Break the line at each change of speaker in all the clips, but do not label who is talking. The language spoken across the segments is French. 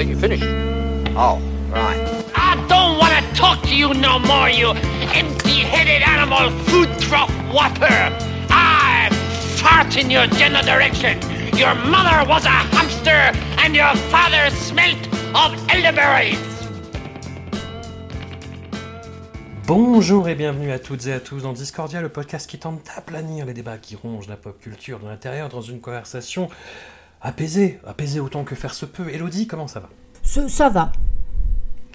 I think you finished.
Oh, right.
I don't want to talk to you no more, you empty-headed animal food trough whopper. I fart in your general direction. Your mother was a hamster and your father smelt of elderberries.
Bonjour et bienvenue à toutes et à tous dans Discordia, le podcast qui tente d'aplanir les débats qui rongent la pop culture de l'intérieur dans une conversation apaisée, apaisée autant que faire se peut. Elodie, comment ça va?
Ça va.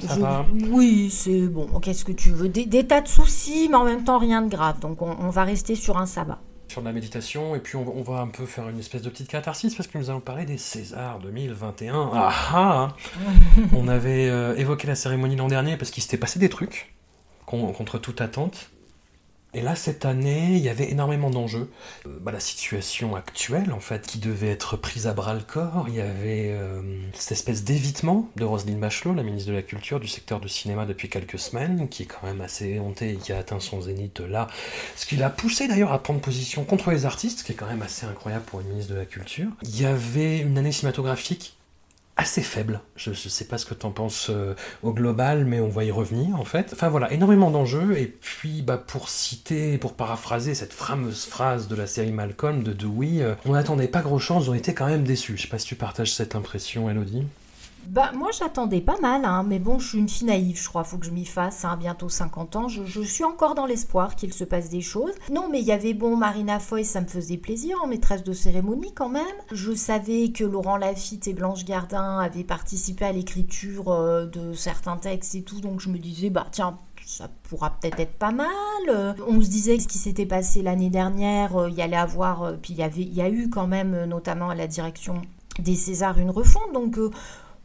Ça
Je-
va
Oui, c'est bon. Qu'est-ce que tu veux? Des, des tas de soucis, mais en même temps rien de grave. Donc on, on va rester sur un sabbat.
Sur de la méditation, et puis on, on va un peu faire une espèce de petite catharsis parce que nous allons parler des Césars 2021. Ah ah On avait euh, évoqué la cérémonie l'an dernier parce qu'il s'était passé des trucs con- contre toute attente. Et là, cette année, il y avait énormément d'enjeux. Euh, bah, la situation actuelle, en fait, qui devait être prise à bras le corps. Il y avait euh, cette espèce d'évitement de Roselyne Bachelot, la ministre de la Culture du secteur du cinéma depuis quelques semaines, qui est quand même assez éhontée et qui a atteint son zénith là. Ce qui l'a poussé d'ailleurs à prendre position contre les artistes, ce qui est quand même assez incroyable pour une ministre de la Culture. Il y avait une année cinématographique assez faible. Je ne sais pas ce que tu en penses euh, au global, mais on va y revenir en fait. Enfin voilà, énormément d'enjeux. Et puis bah, pour citer, pour paraphraser cette fameuse phrase de la série Malcolm de Dewey, euh, on n'attendait pas gros chose, on était quand même déçus. Je sais pas si tu partages cette impression, Elodie.
Bah moi j'attendais pas mal, hein, mais bon je suis une fille naïve, je crois, faut que je m'y fasse, hein, bientôt 50 ans, je, suis encore dans l'espoir qu'il se passe des choses. Non mais il y avait bon Marina Foy, ça me faisait plaisir, en maîtresse de cérémonie quand même. Je savais que Laurent Lafitte et Blanche Gardin avaient participé à l'écriture euh, de certains textes et tout, donc je me disais bah tiens ça pourra peut-être être pas mal. Euh, On se disait que ce qui s'était passé l'année dernière, euh, il y allait avoir, puis il y avait, il y a eu quand même, notamment à la direction des Césars, une refonte. Donc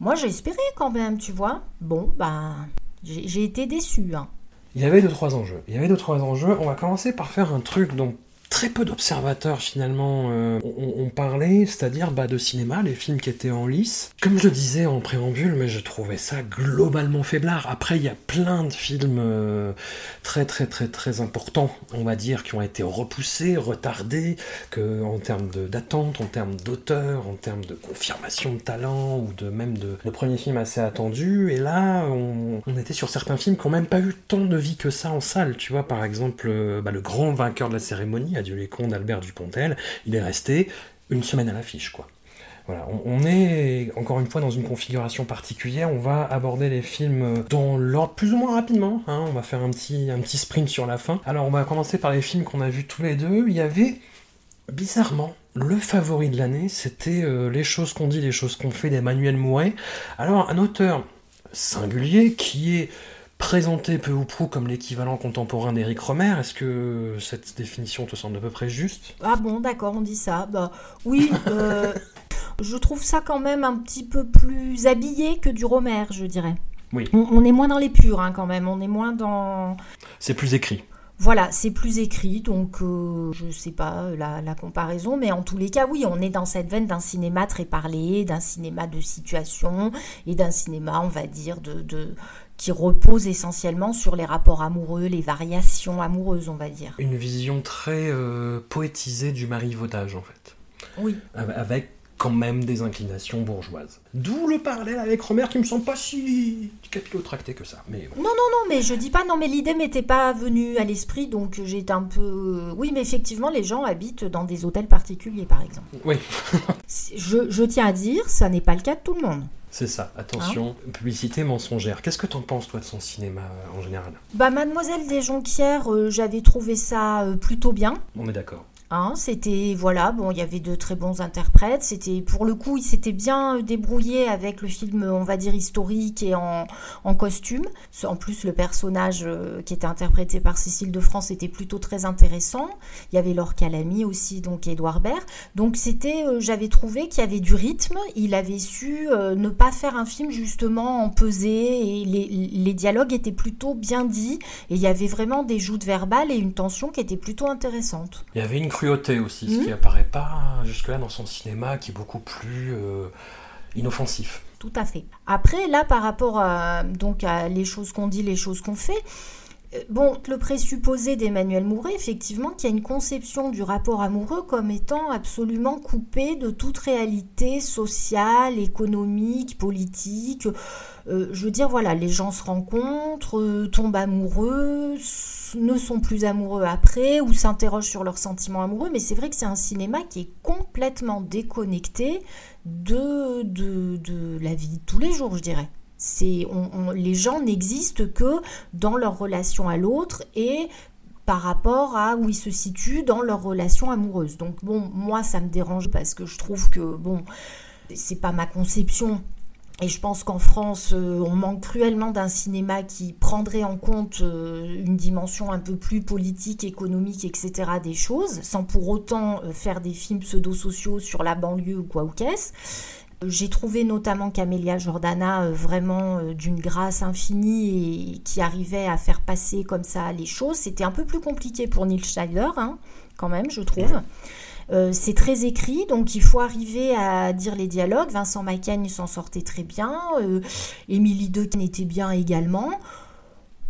moi j'ai espéré quand même, tu vois. Bon, bah j'ai été déçue. Hein.
Il y avait deux trois enjeux. Il y avait deux trois enjeux. On va commencer par faire un truc dont très peu d'observateurs finalement euh, ont, parlé, c'est-à-dire bah, de cinéma, les films qui étaient en lice. Comme je le disais en préambule, mais je trouvais ça globalement faiblard. Après, il y a plein de films euh, très très très très importants, on va dire, qui ont été repoussés, retardés, que en termes d'attente, en termes d'auteur, en termes de confirmation de talent ou de même de, de premiers films assez attendus. Et là, on, on était sur certains films qui n'ont même pas eu tant de vie que ça en salle. Tu vois, par exemple, euh, bah, le grand vainqueur de la cérémonie, Adieu les cons d'Albert Dupontel, il est resté une semaine à l'affiche, quoi. Voilà, on, on est encore une fois dans une configuration particulière. On va aborder les films dans l'ordre plus ou moins rapidement. hein. On va faire un petit, un petit sprint sur la fin. Alors, on va commencer par les films qu'on a vus tous les deux. Il y avait bizarrement, le favori de l'année, c'était euh, Les choses qu'on dit, les choses qu'on fait d'Emmanuel Mouret. Alors, un auteur singulier qui est présenté peu ou prou comme l'équivalent contemporain d'Éric Romer. Est-ce que cette définition te semble à peu près juste?
Ah bon, d'accord, on dit ça. Bah oui, euh, je trouve ça quand même un petit peu plus habillé que du Romer, je dirais.
Oui.
On, on est moins dans les purs hein, quand même, on est moins dans...
C'est plus écrit.
Voilà, c'est plus écrit, donc euh, je sais pas la, la comparaison, mais en tous les cas, oui, on est dans cette veine d'un cinéma très parlé, d'un cinéma de situation et d'un cinéma, on va dire, de, de qui repose essentiellement sur les rapports amoureux, les variations amoureuses, on va dire.
Une vision très euh, poétisée du marivaudage, en fait.
Oui.
Av- Avec quand même des inclinations bourgeoises. D'où le parallèle avec Romer qui me semble pas si capillotracté que ça. Mais bon.
Non, non, non, mais je dis pas, non, mais l'idée m'était pas venue à l'esprit, donc j'étais un peu. Oui, mais effectivement, les gens habitent dans des hôtels particuliers, par exemple.
Oui,
je tiens à dire, ça n'est pas le cas de tout le monde.
C'est ça. Attention, publicité mensongère. Qu'est-ce que t'en penses, toi, de son cinéma euh, en général?
Bah, Mademoiselle des Jonquières, euh, j'avais trouvé ça euh, plutôt bien.
On est d'accord.
Hein, c'était voilà, bon, il y avait de très bons interprètes. C'était pour le coup, il s'était bien débrouillé avec le film, on va dire historique et en, en costume. En plus, le personnage euh, qui était interprété par Cécile de France était plutôt très intéressant. Il y avait Laure Calamy aussi, donc Edouard Baird. Donc c'était, euh, j'avais trouvé qu'il y avait du rythme. Il avait su euh, ne pas faire un film justement en pesée et les, les dialogues étaient plutôt bien dits et il y avait vraiment des joutes verbales et une tension qui était plutôt intéressante.
Il y avait une cruauté aussi, ce
Mhm.
qui apparaît pas jusque-là dans son cinéma, qui est beaucoup plus euh, inoffensif.
Tout à fait. Après, là, par rapport à, donc, à les choses qu'on dit, les choses qu'on fait, Bon, le présupposé d'Emmanuel Mouret, effectivement, qu'il y a une conception du rapport amoureux comme étant absolument coupé de toute réalité sociale, économique, politique. Euh, je veux dire, voilà, les gens se rencontrent, euh, tombent amoureux, ne sont plus amoureux après ou s'interrogent sur leurs sentiments amoureux, mais c'est vrai que c'est un cinéma qui est complètement déconnecté de, de, de la vie de tous les jours, je dirais. C'est, les gens n'existent que dans leur relation à l'autre et par rapport à où ils se situent dans leur relation amoureuse. Donc bon, moi ça me dérange parce que je trouve que bon, c'est pas ma conception. Et je pense qu'en France, euh, on manque cruellement d'un cinéma qui prendrait en compte euh, une dimension un peu plus politique, économique, etc. des choses, sans pour autant euh, faire des films pseudo-sociaux sur la banlieue ou quoi ou qu'est-ce. J'ai trouvé notamment Camélia Jordana euh, vraiment euh, d'une grâce infinie et qui arrivait à faire passer comme ça les choses. C'était un peu plus compliqué pour Neil Schneider, hein, quand même, je trouve. Euh, c'est très écrit, donc il faut arriver à dire les dialogues. Vincent Macaigne s'en sortait très bien. Euh, Émilie Dequesne était bien également.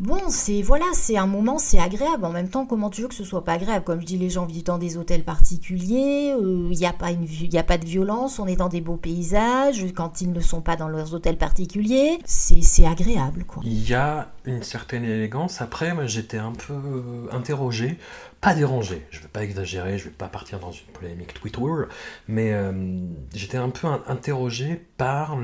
Bon, c'est voilà, c'est un moment, c'est agréable. En même temps, comment tu veux que ce soit pas agréable? Comme je dis, les gens vivent dans des hôtels particuliers. Il n'y a pas une, il a pas de violence. On est dans des beaux paysages. Quand ils ne sont pas dans leurs hôtels particuliers, c'est agréable, quoi.
Il y a une certaine élégance. Après, j'étais un peu euh, interrogé, pas dérangé. Je ne vais pas exagérer, je ne vais pas partir dans une polémique Twitter, mais euh, j'étais un peu in- interrogé par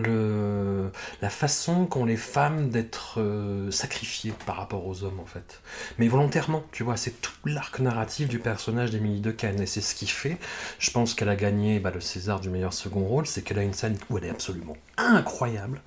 la façon qu'ont les femmes d'être euh, sacrifiées par rapport aux hommes, en fait. Mais volontairement, tu vois, c'est tout l'arc narratif du personnage d'Émilie Dequesne, et c'est ce qui fait, je pense qu'elle a gagné bah, le César du meilleur second rôle, c'est qu'elle a une scène où elle est absolument incroyable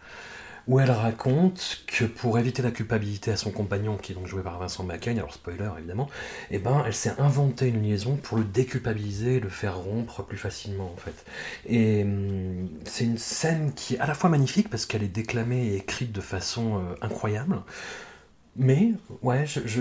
où elle raconte que pour éviter la culpabilité à son compagnon, qui est donc joué par Vincent Macaigne, alors spoiler évidemment, eh ben, elle s'est inventé une liaison pour le déculpabiliser, le faire rompre plus facilement en fait. Et hum, c'est une scène qui est à la fois magnifique parce qu'elle est déclamée et écrite de façon euh, incroyable, mais ouais, je,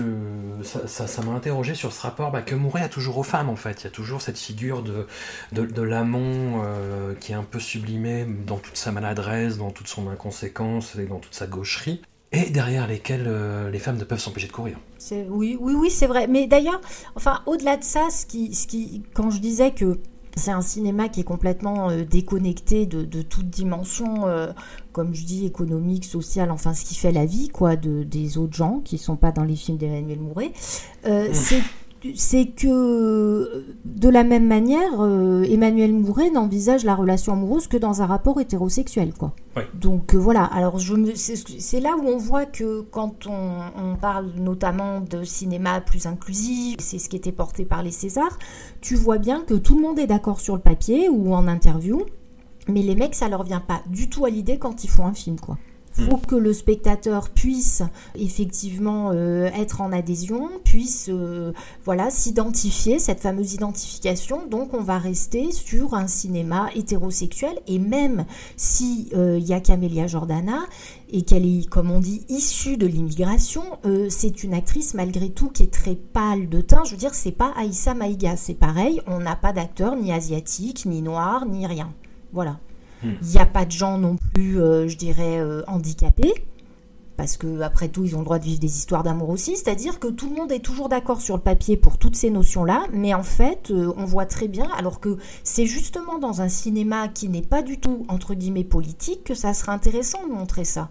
ça, m'a interrogé sur ce rapport bah, que Mouret a toujours aux femmes en fait. Il y a toujours cette figure de, de, l'amant euh, qui est un peu sublimé dans toute sa maladresse, dans toute son inconséquence et dans toute sa gaucherie, et derrière lesquelles euh, les femmes ne peuvent s'empêcher de courir.
Oui, oui, oui, c'est vrai. Mais d'ailleurs, enfin, au-delà de ça, ce qui, ce qui, quand je disais que c'est un cinéma qui est complètement euh, déconnecté de, de toute dimension, euh, comme je dis, économique, sociale, enfin, ce qui fait la vie, quoi, de, des autres gens qui sont pas dans les films d'Emmanuel Mouret, euh, c'est c'est que de la même manière, euh, Emmanuel Mouret n'envisage la relation amoureuse que dans un rapport hétérosexuel, quoi.
Ouais.
Donc euh, voilà, alors c'est là où on voit que quand on, on parle notamment de cinéma plus inclusif, c'est ce qui était porté par les Césars, tu vois bien que tout le monde est d'accord sur le papier ou en interview, mais les mecs, ça leur vient pas du tout à l'idée quand ils font un film, quoi. Faut que le spectateur puisse effectivement euh, être en adhésion, puisse euh, voilà s'identifier cette fameuse identification. Donc on va rester sur un cinéma hétérosexuel et même si euh, il y a Camélia Jordana et qu'elle est comme on dit issue de l'immigration, c'est une actrice malgré tout qui est très pâle de teint. Je veux dire c'est pas Aïssa Maïga, c'est pareil. On n'a pas d'acteur ni asiatique, ni noir, ni rien. Voilà. Il n'y a pas de gens non plus, euh, je dirais, euh, handicapés, parce que après tout, ils ont le droit de vivre des histoires d'amour aussi. C'est-à-dire que tout le monde est toujours d'accord sur le papier pour toutes ces notions-là, mais en fait, euh, on voit très bien, alors que c'est justement dans un cinéma qui n'est pas du tout entre guillemets politique que ça serait intéressant de montrer ça.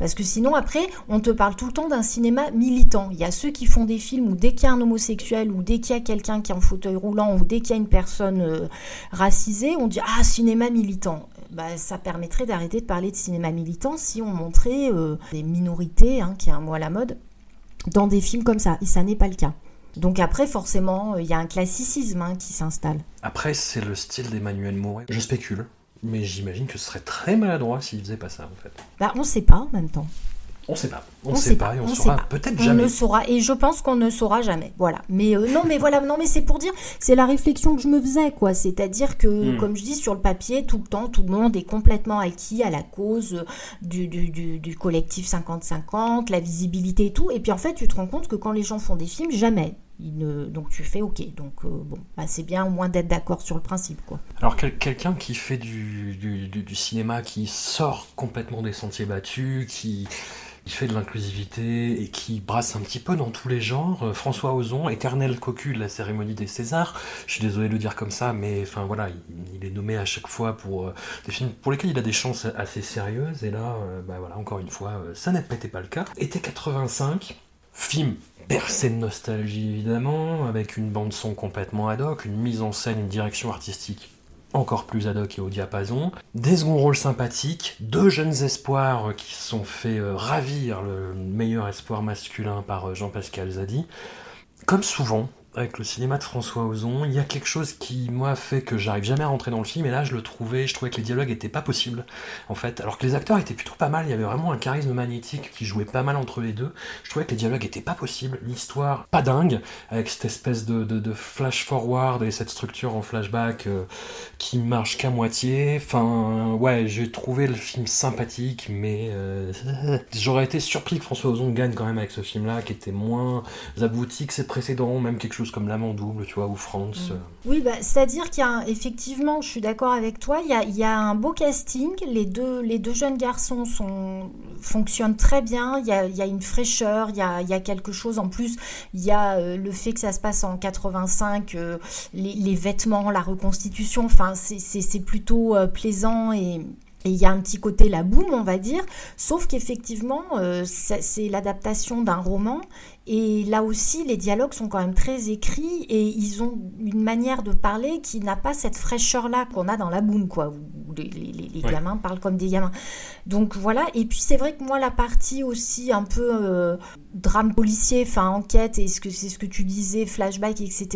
Parce que sinon, après, on te parle tout le temps d'un cinéma militant. Il y a ceux qui font des films où dès qu'il y a un homosexuel, ou dès qu'il y a quelqu'un qui est en fauteuil roulant, ou dès qu'il y a une personne euh, racisée, on dit Ah, cinéma militant. Bah, ça permettrait d'arrêter de parler de cinéma militant si on montrait euh, des minorités, hein, qui est un mot à la mode, dans des films comme ça. Et ça n'est pas le cas. Donc après, forcément, il y a un classicisme hein, qui s'installe.
Après, c'est le style d'Emmanuel Mouret. Je spécule, mais j'imagine que ce serait très maladroit s'il faisait pas ça, en fait.
Bah, on sait pas en même temps.
On sait pas. On, sait, pas, et on, saura peut-être
on
jamais.
ne saura et je pense qu'on ne saura jamais. Voilà. Mais euh, non, mais voilà, non, mais c'est pour dire, c'est la réflexion que je me faisais, quoi. C'est-à-dire que,
Hmm.
comme je dis sur le papier, tout le temps, tout le monde est complètement acquis à la cause du, du, du, du collectif 50-50, la visibilité et tout. Et puis en fait, tu te rends compte que quand les gens font des films, jamais. Donc tu fais OK. Donc euh, bon, bah, c'est bien au moins d'être d'accord sur le principe, quoi.
Alors quel- quelqu'un qui fait du, cinéma, qui sort complètement des sentiers battus, qui, fait de l'inclusivité et qui brasse un petit peu dans tous les genres, euh, François Ozon, éternel cocu de la cérémonie des Césars, je suis désolé de le dire comme ça, mais enfin voilà, il, est nommé à chaque fois pour euh, des films pour lesquels il a des chances assez sérieuses, et là, bah voilà, encore une fois, ça n'était pas le cas. Été 85, film bercé de nostalgie évidemment, avec une bande son complètement ad hoc, une mise en scène, une direction artistique encore plus ad hoc et au diapason, des seconds rôles sympathiques, deux jeunes espoirs qui sont fait euh, ravir le meilleur espoir masculin par euh, Jean-Pascal Zadi. Comme souvent, avec le cinéma de François Ozon, il y a quelque chose qui, moi, fait que j'arrive jamais à rentrer dans le film, et là, je le trouvais, je trouvais que les dialogues étaient pas possibles, en fait. Alors que les acteurs étaient plutôt pas mal, il y avait vraiment un charisme magnétique qui jouait pas mal entre les deux. Je trouvais que les dialogues étaient pas possibles, l'histoire pas dingue, avec cette espèce de, de- flash forward et cette structure en flashback euh, qui marche qu'à moitié. Enfin, ouais, j'ai trouvé le film sympathique, mais euh, j'aurais été surpris que François Ozon gagne quand même avec ce film-là, qui était moins abouti que ses précédents, même quelque chose comme L'Amant Double, tu vois, ou France. euh.
Oui, bah, c'est-à-dire qu'il y a un- effectivement, je suis d'accord avec toi, il y a, il y a un beau casting, les deux, les deux jeunes garçons sont, fonctionnent très bien, il y a, il y a une fraîcheur, il y a, il y a quelque chose en plus, il y a euh, le fait que ça se passe en 85, euh, les, les vêtements, la reconstitution, enfin c'est- plutôt euh, plaisant et... Et il y a un petit côté la boum, on va dire, sauf qu'effectivement, euh, c'est l'adaptation d'un roman et là aussi, les dialogues sont quand même très écrits et ils ont une manière de parler qui n'a pas cette fraîcheur-là qu'on a dans la boum, quoi, où les, les- les- les
Ouais.
gamins parlent comme des gamins. Donc voilà, et puis c'est vrai que moi, la partie aussi un peu euh, drame policier, enfin enquête, et ce que c'est ce que tu disais, flashback, etc.,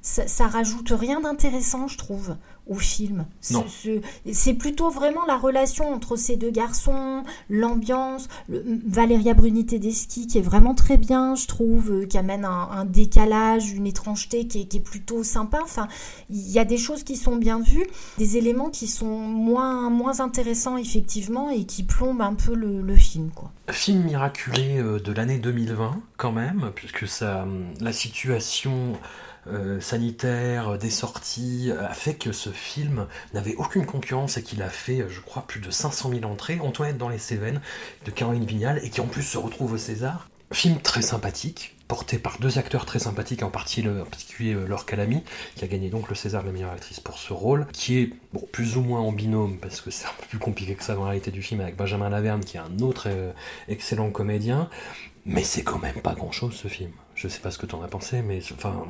ça, ça rajoute rien d'intéressant, je trouve, au film. C'est plutôt vraiment la relation entre ces deux garçons, l'ambiance, Valéria Bruni Tedeschi qui est vraiment très bien, je trouve, euh, qui amène un, un décalage, une étrangeté qui est, qui est plutôt sympa. Enfin, il y a des choses qui sont bien vues, des éléments qui sont moins, moins intéressants effectivement et qui plombent un peu le, le film, quoi.
Film miraculé euh, de l'année 2020, quand même, puisque ça, hum, la situation euh, sanitaire euh, des sorties euh, a fait que ce film n'avait aucune concurrence et qu'il a fait, je crois, plus de 500 000 entrées. Antoinette dans les Cévennes de Caroline Vignal et qui en plus se retrouve au César. Film très sympathique, porté par deux acteurs très sympathiques, en particulier, Laure Calamy, qui a gagné donc le César de la meilleure actrice pour ce rôle, qui est bon, plus ou moins en binôme, parce que c'est un peu plus compliqué que ça dans la réalité du film, avec Benjamin Laverne, qui est un autre excellent comédien. Mais c'est quand même pas grand chose ce film. Je sais pas ce que t'en as pensé, mais enfin,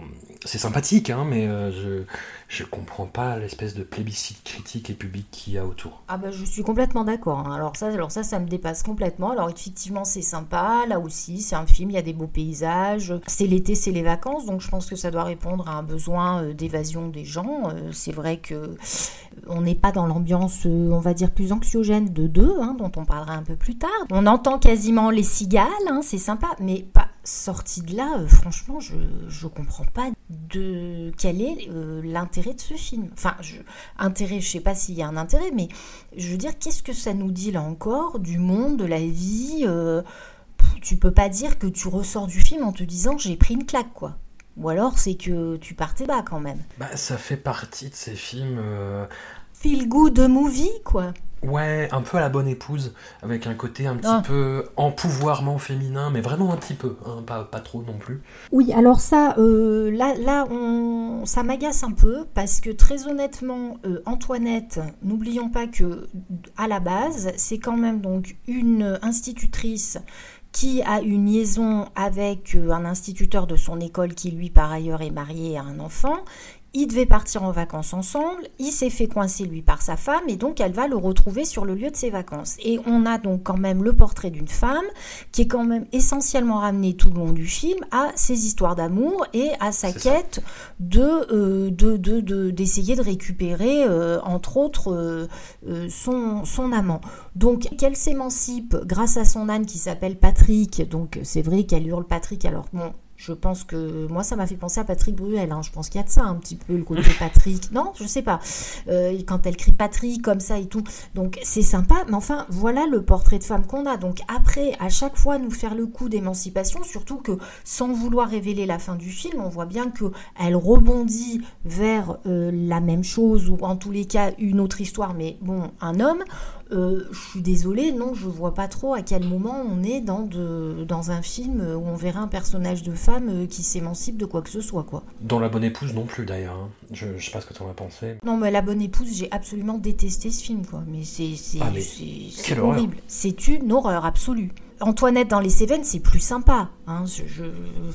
c'est sympathique, hein, mais euh, je, je comprends pas l'espèce de plébiscite critique et public qu'il y a autour.
Ah bah je suis complètement d'accord. hein. Alors ça, alors ça, ça me dépasse complètement. Alors effectivement, c'est sympa. Là aussi, c'est un film. Il y a des beaux paysages. C'est l'été, c'est les vacances, donc je pense que ça doit répondre à un besoin euh, d'évasion des gens. Euh, C'est vrai que on n'est pas dans l'ambiance, on va dire plus anxiogène de deux, hein, dont on parlera un peu plus tard. On entend quasiment les cigales, hein, c'est sympa, mais pas sorti de là. euh, franchement, je je comprends pas de quel est euh, l'intérêt de ce film. Enfin, je, intérêt, je sais pas s'il y a un intérêt, mais je veux dire, qu'est-ce que ça nous dit là encore du monde, de la vie euh, Tu peux pas dire que tu ressors du film en te disant j'ai pris une claque, quoi. Ou alors c'est que tu partais bas quand même.
Bah, ça fait partie de ces films, euh,
Feel good movie, quoi.
Ouais, un peu à la bonne épouse, avec un côté un petit
Ah.
peu empouvoirment féminin, mais vraiment un petit peu, hein, pas, pas trop non plus.
Oui, alors ça, euh, là, là on, ça m'agace un peu parce que très honnêtement, euh, Antoinette, n'oublions pas que à la base, c'est quand même donc une institutrice qui a une liaison avec euh, un instituteur de son école qui lui par ailleurs est marié à un enfant ils devaient partir en vacances ensemble, il s'est fait coincer lui par sa femme et donc elle va le retrouver sur le lieu de ses vacances. Et on a donc quand même le portrait d'une femme qui est quand même essentiellement ramenée tout le long du film à ses histoires d'amour et à sa quête euh, de, de, d'essayer de, récupérer euh, entre autres euh, son, son amant. Donc qu'elle s'émancipe grâce à son âne qui s'appelle Patrick, donc c'est vrai qu'elle hurle Patrick alors bon je pense que moi, ça m'a fait penser à Patrick Bruel. Hein. Je pense qu'il y a de ça un petit peu, le côté Patrick. Non, je sais pas. Euh, quand elle crie Patrick comme ça et tout. Donc c'est sympa. Mais enfin, voilà le portrait de femme qu'on a. Donc après, à chaque fois, nous faire le coup d'émancipation, surtout que sans vouloir révéler la fin du film, on voit bien que elle rebondit vers euh, la même chose ou en tous les cas une autre histoire. Mais bon, un homme. Euh, je suis désolée, non, je vois pas trop à quel moment on est dans, de, dans un film où on verrait un personnage de femme euh, qui s'émancipe de quoi que ce soit, quoi.
Dans La Bonne Épouse non plus, d'ailleurs. Hein. Je, je sais pas ce que tu en as pensé.
Non, mais La Bonne Épouse, j'ai absolument détesté ce film, quoi. Mais c'est ah, horrible. C'est une horreur absolue. Antoinette dans les Cévennes, c'est plus sympa, hein, je,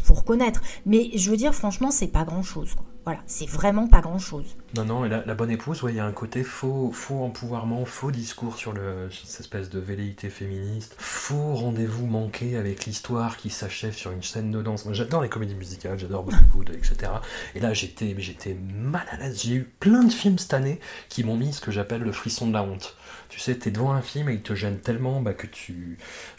faut reconnaître. Mais je veux dire, franchement, c'est pas grand chose. Quoi. Voilà, c'est vraiment pas grand chose.
Non, non, la, la bonne épouse, il y a un côté faux, faux empouvoirment, faux discours sur cette espèce de velléité féministe, faux rendez-vous manqué avec l'histoire qui s'achève sur une scène de danse. J'adore les comédies musicales, j'adore Bollywood, etc. Et là, j'étais, j'étais mal à l'aise. J'ai eu plein de films cette année qui m'ont mis ce que j'appelle le frisson de la honte. Tu sais, t'es devant un film et il te gêne tellement bah, que tu.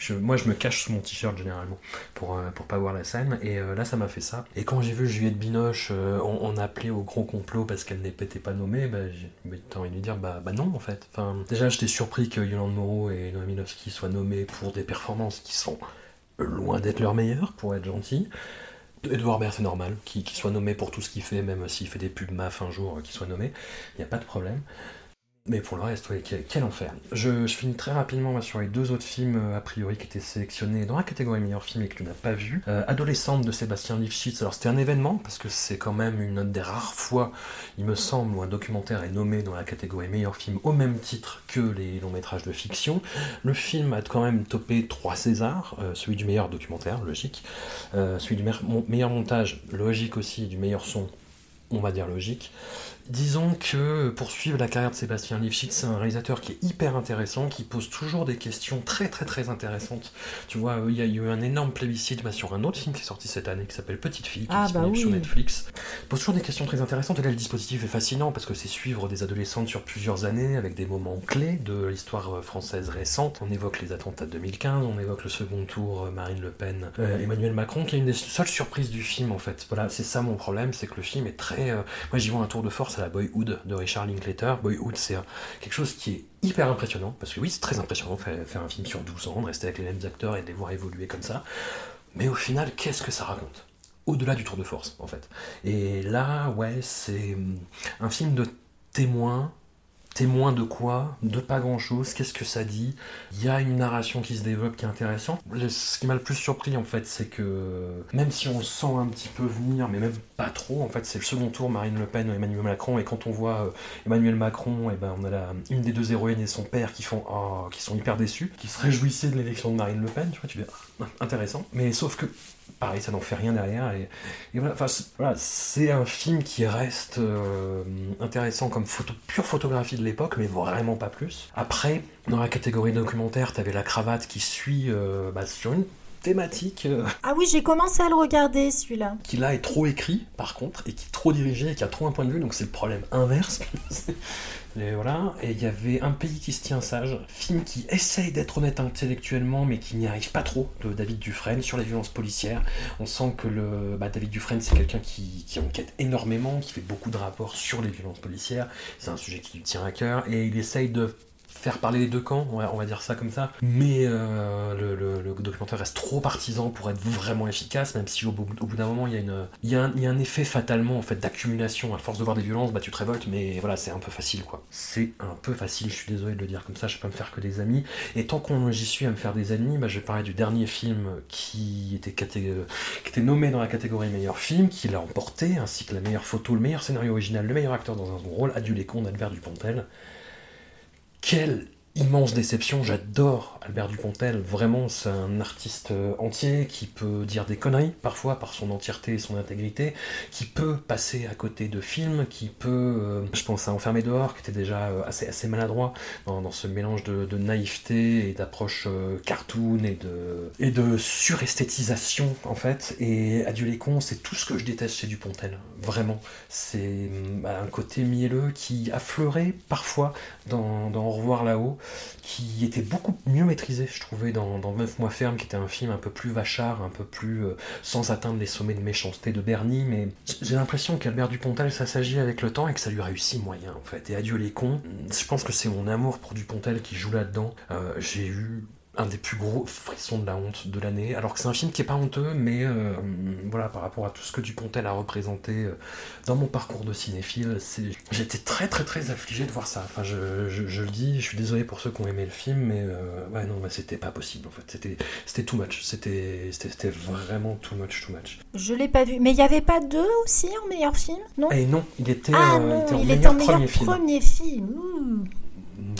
moi, je me cache sous mon t-shirt généralement pour, euh, pas voir la scène. Et euh, là, ça m'a fait ça. Et quand j'ai vu Juliette Binoche, euh, on, a appelé au gros complot parce qu'elle n'était pas nommée, bah, j'ai envie de lui dire bah, bah non, en fait. Déjà, j'étais surpris que Yolande Moreau et Milovski soient nommés pour des performances qui sont loin d'être leurs meilleures, pour être gentil. Edouard Baird, c'est normal, qu'il soit nommé pour tout ce qu'il fait, même s'il fait des pubs MAF un jour, qu'il soit nommé, il n'y a pas de problème. Mais pour le reste, quel, enfer. Je, finis très rapidement sur les deux autres films, euh, a priori, qui étaient sélectionnés dans la catégorie meilleur film et que tu n'as pas vu. Euh, Adolescente de Sébastien Lifshitz. Alors, c'était un événement, parce que c'est quand même une des rares fois, il me semble, où un documentaire est nommé dans la catégorie meilleur film au même titre que les longs métrages de fiction. Le film a quand même topé trois Césars, euh, celui du meilleur documentaire, logique, celui du meilleur montage, logique aussi, du meilleur son, on va dire logique. Disons que poursuivre la carrière de Sébastien Lifshitz, c'est un réalisateur qui est hyper intéressant, qui pose toujours des questions très très très intéressantes. Tu vois, il y a eu un énorme plébiscite bah, sur un autre film qui est sorti cette année qui s'appelle Petite fille, qui est ah, bah disponible sur Netflix. Il pose toujours des questions très intéressantes et là le dispositif est fascinant parce que c'est suivre des adolescentes sur plusieurs années avec des moments clés de l'histoire euh, française récente. On évoque les attentats de 2015, on évoque le second tour euh, Marine Le Pen, euh, Emmanuel Macron, qui est une des seules surprises du film en fait. Voilà, c'est ça mon problème, c'est que le film est très. moi j'y vois un tour de force la Boyhood de Richard Linklater. Boyhood, c'est quelque chose qui est hyper impressionnant, parce que oui, c'est très impressionnant de faire un film sur 12 ans, de rester avec les mêmes acteurs et de les voir évoluer comme ça. Mais au final, qu'est-ce que ça raconte? Au-delà du tour de force, en fait. Et là, ouais, c'est un film de témoin témoin de quoi De pas grand chose. Qu'est-ce que ça dit Il y a une narration qui se développe qui est intéressante. Ce qui m'a le plus surpris en fait, c'est que même si on sent un petit peu venir, mais même pas trop, en fait, c'est le second tour Marine Le Pen ou Emmanuel Macron. Et quand on voit euh, Emmanuel Macron, et eh ben on a une des deux héroïnes et son père qui font, oh, qui sont hyper déçus, qui se réjouissaient de l'élection de Marine Le Pen. Tu vois, tu dis ah, intéressant. Mais sauf que pareil, ça n'en fait rien derrière. Et, voilà, c'est un film qui reste euh, intéressant comme photo, pure photographie de l'époque, mais vraiment pas plus. Après, dans la catégorie documentaire, t'avais la cravate qui suit euh, bah, sur une thématique. Euh,
ah oui, j'ai commencé à le regarder celui-là.
Qui là est trop écrit, par contre, et qui est trop dirigé, et qui a trop un point de vue, donc c'est le problème inverse. Et voilà, et il y avait Un pays qui se tient sage, film qui essaye d'être honnête intellectuellement, mais qui n'y arrive pas trop, de David Dufresne, sur les violences policières. On sent que le, bah, David Dufresne, c'est quelqu'un qui, qui, enquête énormément, qui fait beaucoup de rapports sur les violences policières. C'est un sujet qui lui tient à cœur, et il essaye de faire parler les deux camps, on va, dire ça comme ça. Mais euh, le, documentaire reste trop partisan pour être vraiment efficace, même si au bout, d'un moment il y, a un, effet fatalement en fait d'accumulation. À force de voir des violences, bah tu te révoltes, mais voilà, c'est un peu facile quoi. C'est un peu facile, je suis désolé de le dire comme ça, je peux pas me faire que des amis. Et tant qu'on j'y suis à me faire des amis, bah, je vais parler du dernier film qui était, nommé dans la catégorie meilleur film, qui l'a emporté, ainsi que la meilleure photo, le meilleur scénario original, le meilleur acteur dans un rôle, Adieu les cons d'Albert Dupontel. Quel immense déception. J'adore Albert Dupontel. Vraiment, c'est un artiste euh, entier qui peut dire des conneries parfois par son entièreté et son intégrité, qui peut passer à côté de films, qui peut, euh, je pense à Enfermé dehors, qui était déjà euh, assez, assez maladroit dans, ce mélange de, naïveté et d'approche cartoon et de, et de suresthétisation en fait. Et Adieu les cons, c'est tout ce que je déteste chez Dupontel. Vraiment, c'est un côté mielleux qui affleurait parfois dans, dans Au revoir là-haut qui était beaucoup mieux maîtrisé, je trouvais, dans, dans 9 mois ferme, qui était un film un peu plus vachard, un peu plus euh, sans atteindre les sommets de méchanceté de Bernie, mais j'ai l'impression qu'Albert Dupontel, ça s'agit avec le temps et que ça lui réussit moyen, en fait. Et adieu les cons, je pense que c'est mon amour pour Dupontel qui joue là-dedans. Euh, j'ai eu un des plus gros frissons de la honte de l'année. Alors que c'est un film qui est pas honteux, mais euh, voilà, par rapport à tout ce que Dupontel a représenté euh, dans mon parcours de cinéphile, j'étais très très très affligé de voir ça. Enfin, je, je, le dis, je suis désolé pour ceux qui ont aimé le film, mais euh, ouais, non, c'était pas possible en fait. C'était, c'était too much. C'était, c'était vraiment too much, too much.
Je l'ai pas vu, mais il y avait pas deux aussi en meilleur film, non?
Et eh non, il était,
ah, non, il était, en, meilleur, premier film.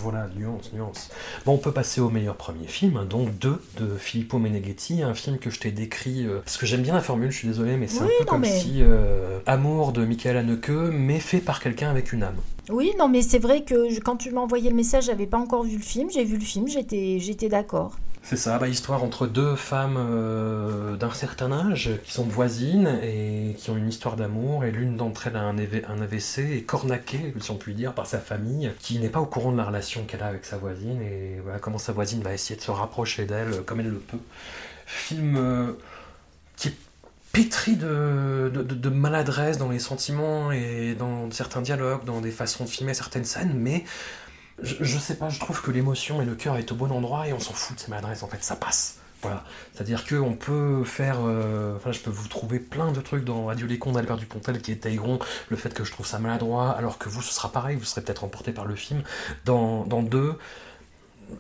Voilà, nuance, nuance. Bon, on peut passer au meilleur premier film, hein, donc deux de Filippo Meneghetti, un film que je t'ai décrit, euh, parce que j'aime bien la formule, je suis désolé, mais c'est un peu comme si euh, Amour de Michael Haneke, mais fait par quelqu'un avec une âme.
Oui, non, mais c'est vrai que quand tu m'as envoyé le message, j'avais pas encore vu le film, j'ai vu le film, j'étais d'accord.
C'est ça, bah, histoire entre deux femmes euh, d'un certain âge qui sont voisines et qui ont une histoire d'amour et l'une d'entre elles a un, AVC et cornaquée, si on peut dire, par sa famille qui n'est pas au courant de la relation qu'elle a avec sa voisine et voilà comment sa voisine va essayer de se rapprocher d'elle comme elle le peut. Film euh, qui est pétri de, maladresse dans les sentiments et dans certains dialogues, dans des façons de filmer certaines scènes, mais je, sais pas, je trouve que l'émotion et le cœur est au bon endroit et on s'en fout de ces maladresses, en fait, ça passe. Voilà. C'est-à-dire qu'on peut faire. Euh, je peux vous trouver plein de trucs dans Adieu les cons d'Albert Dupontel qui étayeront le fait que je trouve ça maladroit, alors que vous, ce sera pareil, vous serez peut-être emporté par le film. Dans, dans deux,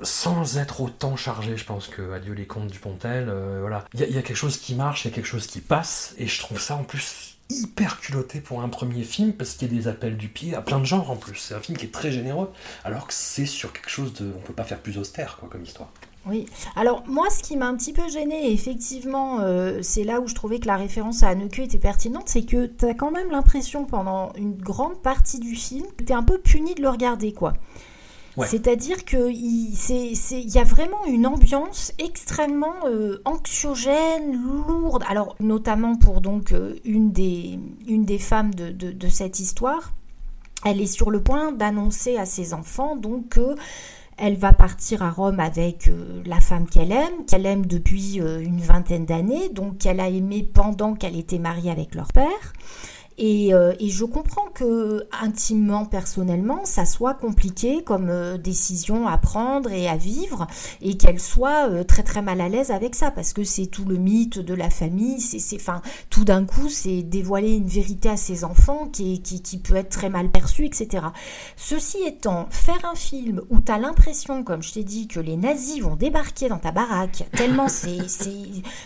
sans être autant chargé, je pense que Adieu les contes du Pontel, euh, voilà. Il y, a quelque chose qui marche, il y a quelque chose qui passe, et je trouve ça en plus hyper culotté pour un premier film parce qu'il y a des appels du pied à plein de genres en plus. C'est un film qui est très généreux, alors que c'est sur quelque chose de. On peut pas faire plus austère quoi, comme histoire.
Oui, alors moi ce qui m'a un petit peu gêné, effectivement, euh, c'est là où je trouvais que la référence à Anneke était pertinente, c'est que tu as quand même l'impression pendant une grande partie du film que tu es un peu puni de le regarder, quoi. C'est-à-dire qu'il y a vraiment une ambiance extrêmement euh, anxiogène, lourde. Alors, notamment pour donc euh, une, des, femmes de, cette histoire, elle est sur le point d'annoncer à ses enfants donc que va partir à Rome avec euh, la femme qu'elle aime, qu'elle aime depuis une vingtaine d'années, donc qu'elle a aimé pendant qu'elle était mariée avec leur père. Euh, et, je comprends que intimement, personnellement, ça soit compliqué comme euh, décision à prendre et à vivre, et qu'elle soit euh, très très mal à l'aise avec ça, parce que c'est tout le mythe de la famille. C'est, enfin, tout d'un coup, c'est dévoiler une vérité à ses enfants qui, qui, qui, peut être très mal perçue, etc. Ceci étant, faire un film où tu as l'impression, comme je t'ai dit, que les nazis vont débarquer dans ta baraque, tellement c'est,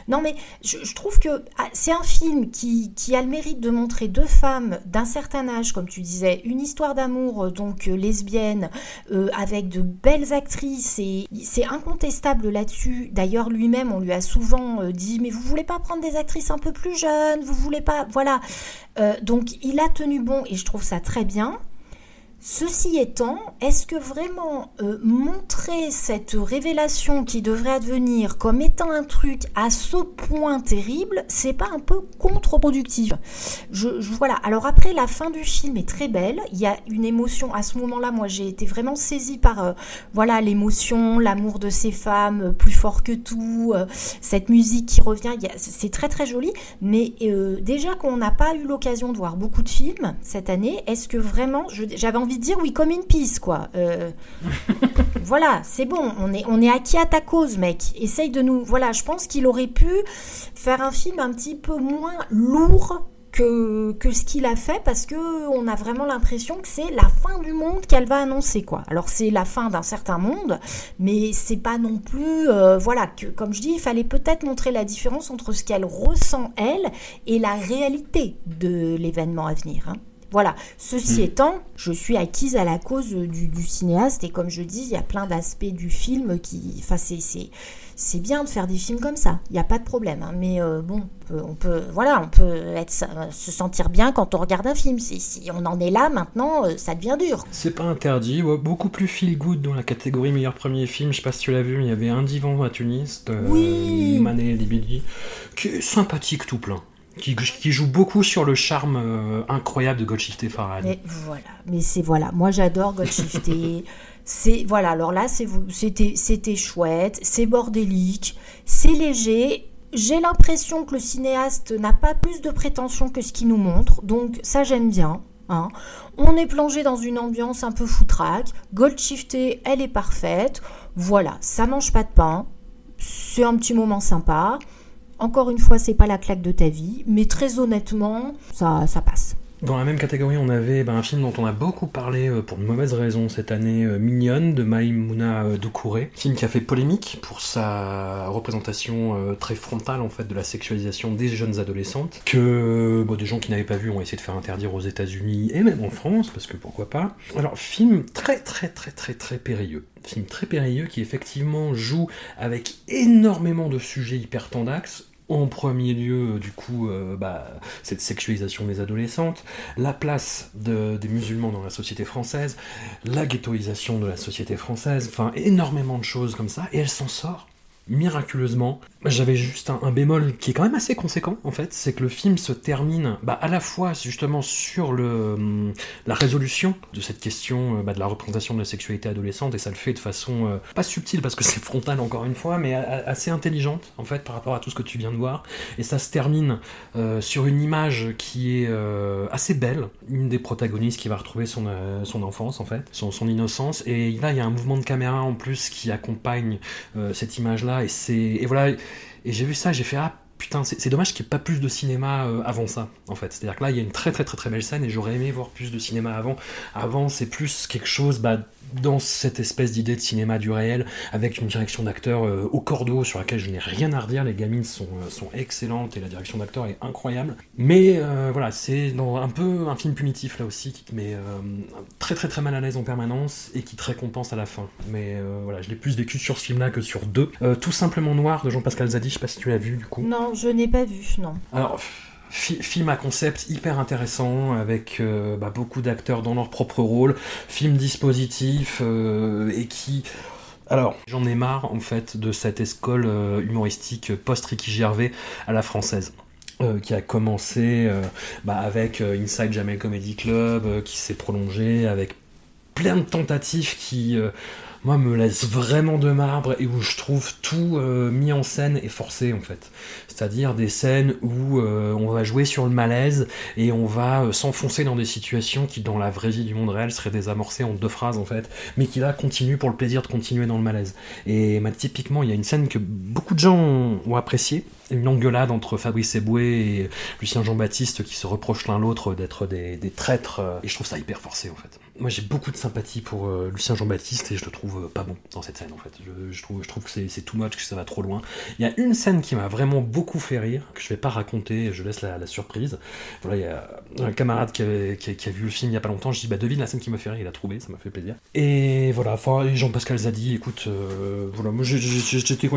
non mais je, je trouve que ah, c'est un film qui, qui a le mérite de montrer deux femmes d'un certain âge, comme tu disais, une histoire d'amour euh, donc euh, lesbienne, euh, avec de belles actrices, et c'est incontestable là-dessus. D'ailleurs, lui-même, on lui a souvent dit, mais vous voulez pas prendre des actrices un peu plus jeunes, vous voulez pas, voilà. donc, il a tenu bon, et je trouve ça très bien. Ceci étant, est-ce que vraiment euh, montrer cette révélation qui devrait advenir comme étant un truc à ce point terrible, c'est pas un peu contre-productif? Je, Voilà. Alors après, la fin du film est très belle. Il y a une émotion à ce moment-là. Moi, j'ai été vraiment saisie par euh, voilà l'émotion, l'amour de ces femmes, euh, plus fort que tout, cette musique qui revient. C'est très très joli. Mais déjà qu'on n'a pas eu l'occasion de voir beaucoup de films cette année, est-ce que vraiment, j'avais envie dire oui comme une pisse quoi. Euh, voilà, c'est bon, on est on est acquis à ta cause mec. Essaye de nous voilà, je pense qu'il aurait pu faire un film un petit peu moins lourd que, que, ce qu'il a fait parce que on a vraiment l'impression que c'est la fin du monde qu'elle va annoncer quoi. Alors c'est la fin d'un certain monde, mais c'est pas non plus euh, voilà que comme je dis, il fallait peut-être montrer la différence entre ce qu'elle ressent elle et la réalité de l'événement à venir. Hein. Voilà. Ceci étant, je suis acquise à la cause du, du cinéaste et comme je dis, il y a plein d'aspects du film qui, enfin, c'est, c'est, c'est bien de faire des films comme ça. Il n'y a pas de problème. hein. Mais euh, bon, on peut, on peut- voilà, on peut être, se sentir bien quand on regarde un film. Si, si on en est là maintenant, euh, ça devient dur.
C'est pas interdit, ouais, beaucoup plus feel good dans la catégorie meilleur premier film. Je sais pas si tu l'as vu, mais il y avait Un divan à Tunis de
Oui.
Mané Libidi, qui est sympathique tout plein. Qui, qui joue beaucoup sur le charme euh, incroyable de Goldshifteh Farhad.
Mais voilà, mais c'est voilà, moi j'adore Goldshifter. c'est voilà, alors là c'était c'était chouette, c'est bordélique, c'est léger. J'ai l'impression que le cinéaste n'a pas plus de prétention que ce qu'il nous montre, donc ça j'aime bien. hein. On est plongé dans une ambiance un peu foutraque. Goldshifter, elle est parfaite. Voilà, ça mange pas de pain. C'est un petit moment sympa. Encore une fois, c'est pas la claque de ta vie, mais très honnêtement, ça, ça passe.
Dans la même catégorie, on avait ben, un film dont on a beaucoup parlé euh, pour de mauvaises raisons cette année, euh, Mignonne, de Maïmouna euh, Doucouré. Film qui a fait polémique pour sa représentation euh, très frontale en fait de la sexualisation des jeunes adolescentes, que des gens qui n'avaient pas vu ont essayé de faire interdire aux États-Unis et même en France, parce que pourquoi pas. Alors, film très très très très très périlleux. Film très périlleux qui effectivement joue avec énormément de sujets hyper tendax. En premier lieu, euh, du coup, euh, bah, cette sexualisation des adolescentes, la place de- des musulmans dans la société française, la ghettoisation de la société française, enfin énormément de choses comme ça, et elle s'en sort miraculeusement. J'avais juste un, bémol qui est quand même assez conséquent en fait, c'est que le film se termine bah, à la fois justement sur le, hum, la résolution de cette question euh, bah, de la représentation de la sexualité adolescente, et ça le fait de façon euh, pas subtile parce que c'est frontal encore une fois, mais assez intelligente en fait par rapport à tout ce que tu viens de voir, et ça se termine euh, sur une image qui est assez belle, une des protagonistes qui va retrouver son, son enfance en fait, son, son innocence, et là il y a un mouvement de caméra en plus qui accompagne cette image-là, et c'est et voilà, et j'ai vu ça, j'ai fait ah putain, c'est dommage qu'il n'y ait pas plus de cinéma euh, avant ça, en fait. C'est-à-dire que là, il y a une très très très très belle scène et j'aurais aimé voir plus de cinéma avant. Avant, c'est plus quelque chose bah, dans cette espèce d'idée de cinéma du réel, avec une direction d'acteur euh, au cordeau sur laquelle je n'ai rien à redire. Les gamines sont, euh, sont excellentes et la direction d'acteur est incroyable. Mais euh, voilà, c'est un peu un film punitif là aussi, qui te met très très très mal à l'aise en permanence et qui te récompense à la fin. Mais voilà, je l'ai plus vécu sur ce film-là que sur deux. Tout simplement Noir de Jean-Pascal Zadi, je sais pas si tu l'as vu du coup.
Non, je n'ai pas vu, non.
Alors, fi- film à concept hyper intéressant, avec euh, bah, beaucoup d'acteurs dans leur propre rôle, film dispositif, euh, et qui... Alors, j'en ai marre, en fait, de cette escole euh, humoristique post-Ricky Gervais à la française. euh, qui a commencé bah, avec Inside Jamel Comedy Club, qui s'est prolongé avec plein de tentatives qui, moi, me laissent vraiment de marbre et où je trouve tout mis en scène et forcé, en fait. C'est-à-dire des scènes où euh, on va jouer sur le malaise et on va euh, s'enfoncer dans des situations qui, dans la vraie vie du monde réel, seraient désamorcées en deux phrases, en fait, mais qui là continuent pour le plaisir de continuer dans le malaise. Et typiquement, il y a une scène que beaucoup de gens ont appréciée, une engueulade entre Fabrice Eboué et Lucien Jean-Baptiste qui se reprochent l'un l'autre d'être des, traîtres, euh, et je trouve ça hyper forcé, en fait. Moi, j'ai beaucoup de sympathie pour euh, Lucien Jean-Baptiste et je le trouve euh, pas bon dans cette scène, en fait. Je, trouve, que c'est too much, que ça va trop loin. Il y a une scène qui m'a vraiment beaucoup fait rire, que je vais pas raconter, je laisse la, surprise. Voilà, il y a un camarade qui, a, vu le film il y a pas longtemps, je dis bah devine la scène qui m'a fait rire, il a trouvé, ça m'a fait plaisir. Et voilà, Jean-Pascal Zadi, écoute, voilà, moi, j'étais